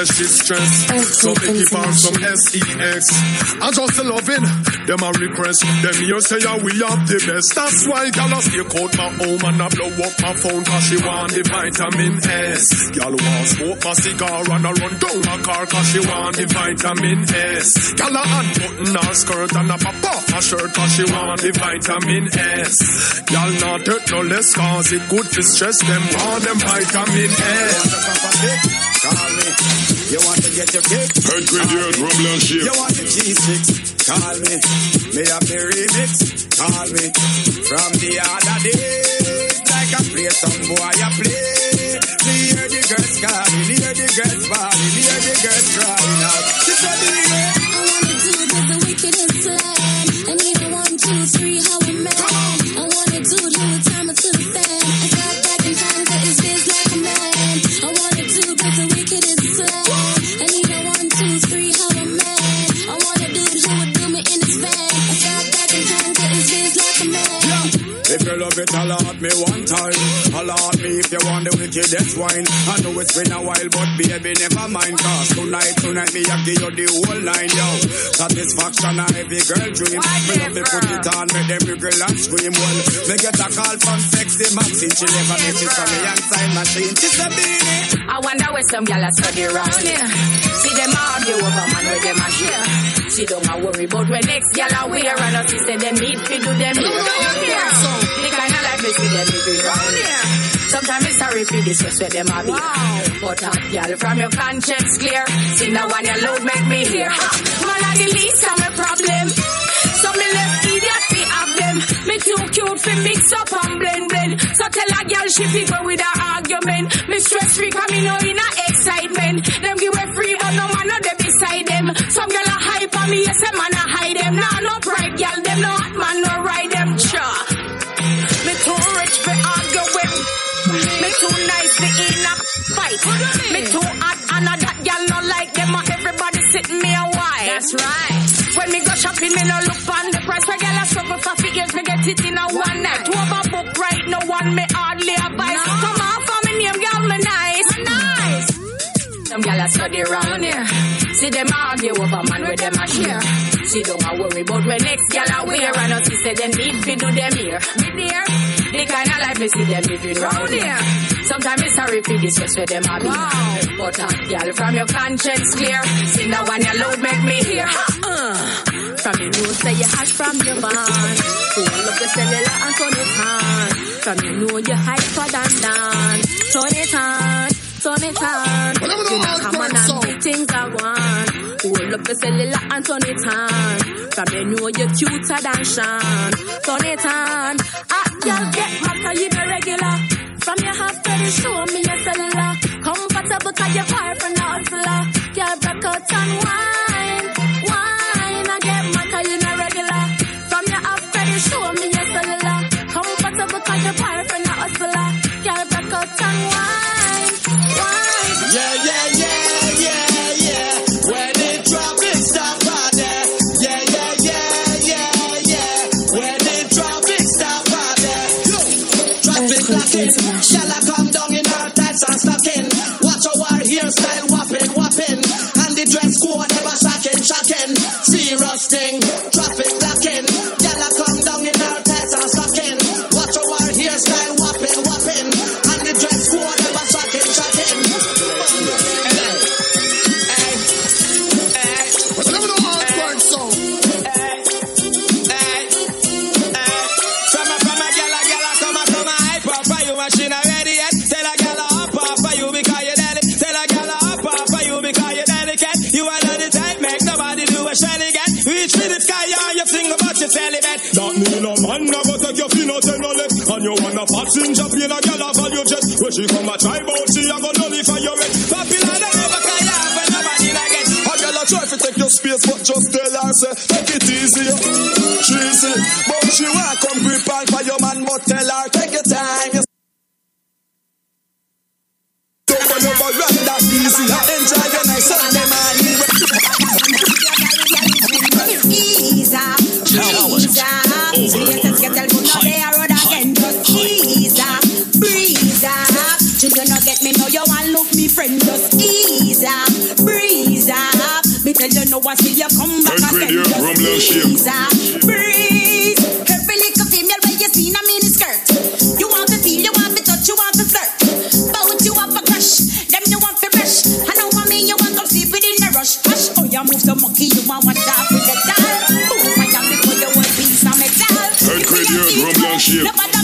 Speaker 20: Yes. So make
Speaker 24: it
Speaker 23: bounce from SEX. I just a loving. Them a repress. Them you say yeah, we have the best. That's why y'all stay out my home and I blow up my phone cause she want the vitamin S. Y'all want smoke my cigar and I run down my car cause she want the vitamin S. Y'all a unbutton her skirt and I pop off her shirt cause she want the vitamin S. Y'all not hurt no less cause it good to stress them want them vitamin S.
Speaker 8: Call me. You want to get your kick?
Speaker 23: Heard Graveyard Rum Lounge.
Speaker 8: You want the G6? Call me. may I be remix? Call me. From the other day, like I play some boy, I play. Hear the girls me hear the girls falling, hear the girls
Speaker 1: cry.
Speaker 8: If you want the
Speaker 13: wickedest wine, I know it's been a while, but baby, never mind. Cause tonight, tonight, me, I give you the whole nine, yo. Satisfaction, I every girl dream. Me love to put it on, make every girl and scream. Well, me get a call from sexy Maxine. She never misses from me and time machine. She's a beanie.
Speaker 25: I wonder where some gal are study round here. See them argue over man where them are here. She don't a worry about where next gal are wear. And us, she said them need to do them here. So, the kind of life we see them living round here. Sometimes it's sorry for this just where them a be. But uh, hot gyal from your conscience clear. See now when your load make me hear. Ha! Man a the least of my problem. So me left idiot fi have them. Me too cute fi mix up and blend blend. So tell a girl she fi go with her argument. Me stress free cause me know in a excitement. Them give away free but no man not there beside them. Some girl a hype on me, yes a man a hide them. Nah no pride girl, them no nice in a fight. Me too hot and a that girl no like them. a Everybody sit me a while. That's right. When me go shopping, me no look on the price. A struggle for few years, me get it in a one night. Overbook right, no one me hardly advise. Come on for me name, girl, me nice. nice. Mm. Some gyal a study round here. See them argue over man with them a share. See don't a worry about when next gyal a wear and us say them need fi do them here. Me dear, the kind of life me see them living round here. Sometimes it's sorry for this just where them a be. But a gyal from your conscience clear. See now when your load make me hear. Uh. From your nose say you hot from your band. Pull up the cellular and turn it on. From your know you hyper than Dan. Turn it on, turn it on. You know come on and things I want. Hold up the and turn it on. From you know you're cuter than Sean. Turn it on. Ah, girl, get hotter, you the regular. From your house to the show me your cellular. Comfortable cause you're far from the hustler. Girl, break out and. Wine,
Speaker 13: Serious Sky you sing about your celibate.
Speaker 8: That mean a man go take your peanut and no left And you want a passenger plane a gyal a value jet. When she come a try bout she a go nullify your rent
Speaker 13: Popular than ever can you have nobody like it.
Speaker 8: A gyal a try to take your space but just tell her say Take it easy Cheesy But she want come on for your man but tell her take your time you Don't never run that easy. Enjoy your nice Sunday morning
Speaker 26: Ease up, ease up. You just get tell me no they are road again. Just ease up, breeze up. Till you not get me know you want look me friend. Just ease up, breeze up. Me tell you no I see you come back again. Just
Speaker 8: rum little rum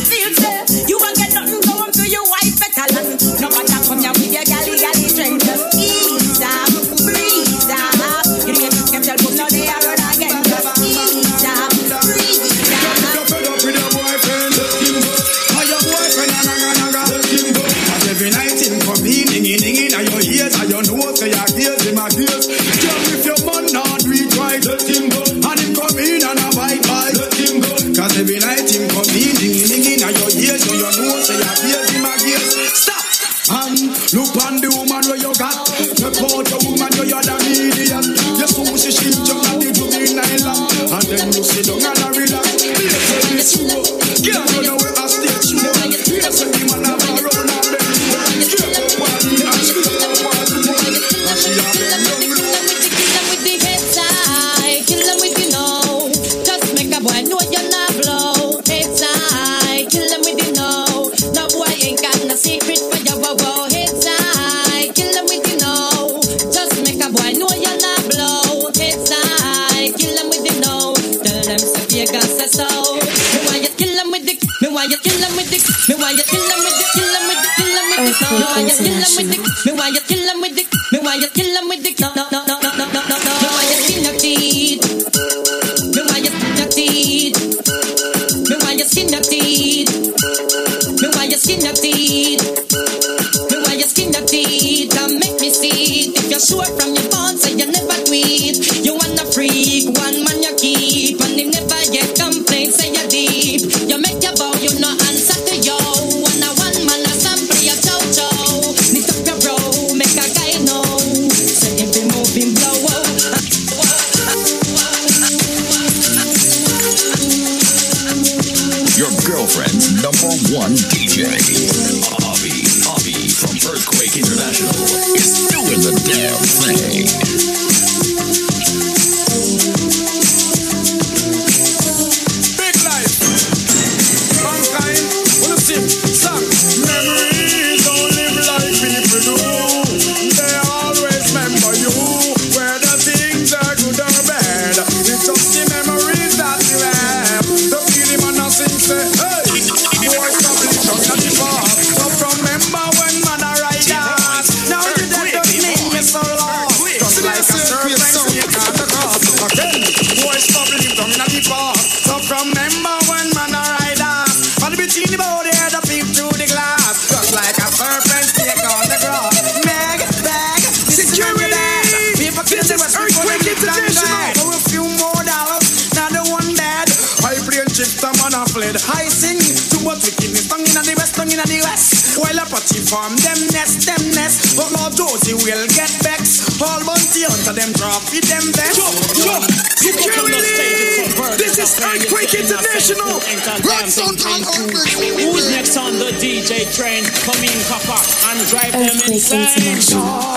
Speaker 16: train, come in, copper, and drive them insane.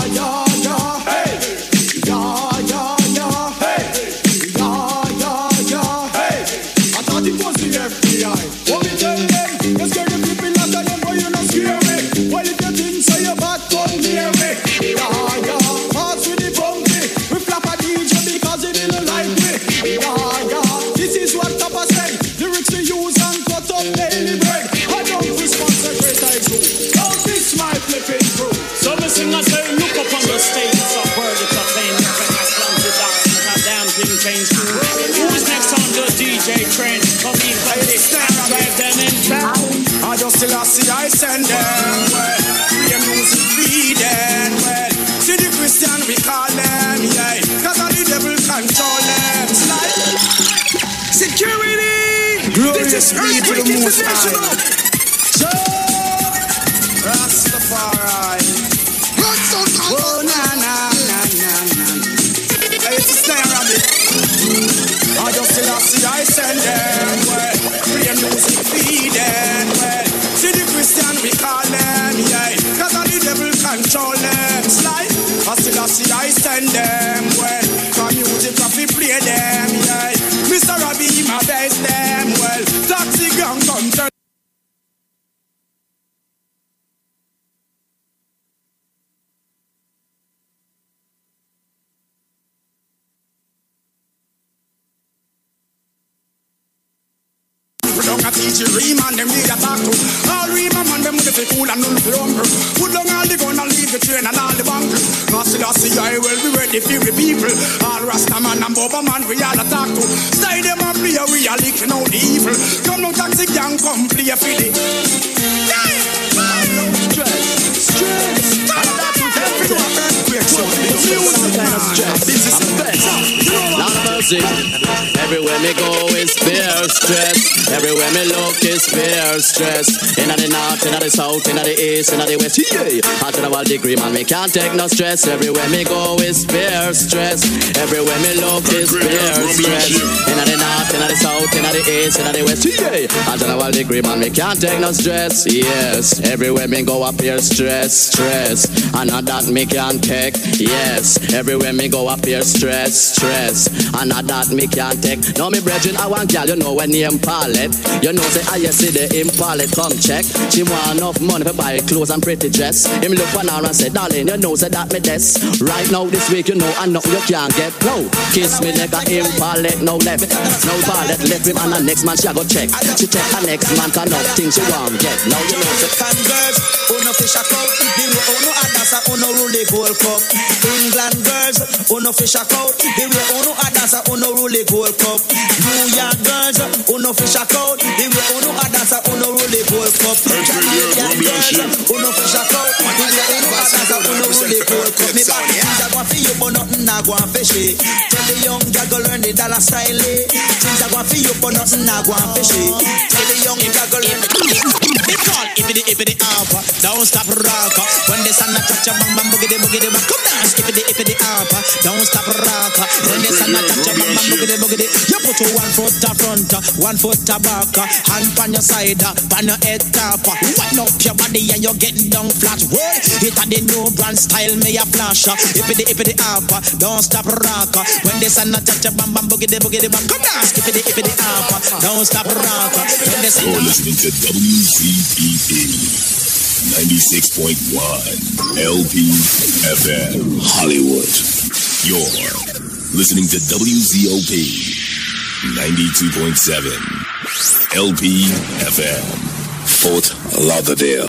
Speaker 8: to
Speaker 16: the
Speaker 8: most high. Rastafari. Oh, na, na, na, na, I just see them. Well, music, them. See the Christian we call them. Cause I the devil control them. Slide. I see them. Music, I play them, yeah. Mr. Robbie, my best them. fuck a teach you ream and them need a talk to. All ream and man, them with the cool and null for lumber. Put down all the gun and leave the train and all the bunker. Nasty, nasty, I will be ready for the people. All Rasta man and Boba man, we all attack to. Stay them and play, we are licking out the evil. Come no taxi gang, come play a fiddy. Stress, stress,
Speaker 27: stress stress. This is Everywhere me go is fear stress. Everywhere me look is fear stress. Inna the north, inna the south, inna the east, inna the west. Yeah. Out to the world degree, man, me can't take no stress. Everywhere me go is fear stress. Everywhere me look is fear stress. Inna the north, inna the south, inna the east, inna the west. Yeah. Out to the world degree, man, me can't take no stress. Yes. Everywhere me go, I fear stress, stress. And that me can't take. Yes. Everywhere me go, I feel stress, stress. And I that me can't take. Now me brethren, I want gal, you know when name palette. You know say I you see the him. Come check. She want enough money for buy clothes and pretty dress. Him look on her and say, darling, you know say that me des. Right now this week, you know I know you can't get no. Kiss me nigga, him no left, no palette left him and the next man she go check. She check her next man can nothing she want get. Now you know say,
Speaker 5: girls, oh no fish a come, you know oh no others, oh no rule the gold cup. England girls, uno fish a coat. They way uno a dance, a uno rule the Gold Cup. New York girls, uno fish a coat. They way uno a dance, a uno rule the Gold Cup. Jamaican girls, uno fish a coat. The way uno a dance, a uno rule the Gold Cup. Me back things a go for you, but nothing a go for she. Tell the young girl go learn the dollar style. Things a go for you, but nothing a go for she. Tell the young girl go learn It's all ippity ippity alpha. Don't stop rocker. When the sun a touch bang bang boogity boogity bang. Come dance ippity ippity alpha. Don't stop rocker. When the sun a touch a bang bang boogity boogity. You put your one foot to front, one foot to back, hand on your side, on your head top. Wind up your body and you're getting down flat. Whoa, it a the new brand style, me a flash. uh. Ippity ippity alpha. Don't stop rocker. When the sun a touch a bang bang boogity boogity bang. Come dance ippity ippity alpha. Don't stop rocker. When the sun
Speaker 1: You're listening to WZPP 96.1 LP FM Hollywood. You're listening to WZPP 92.7 LP FM Fort Lauderdale.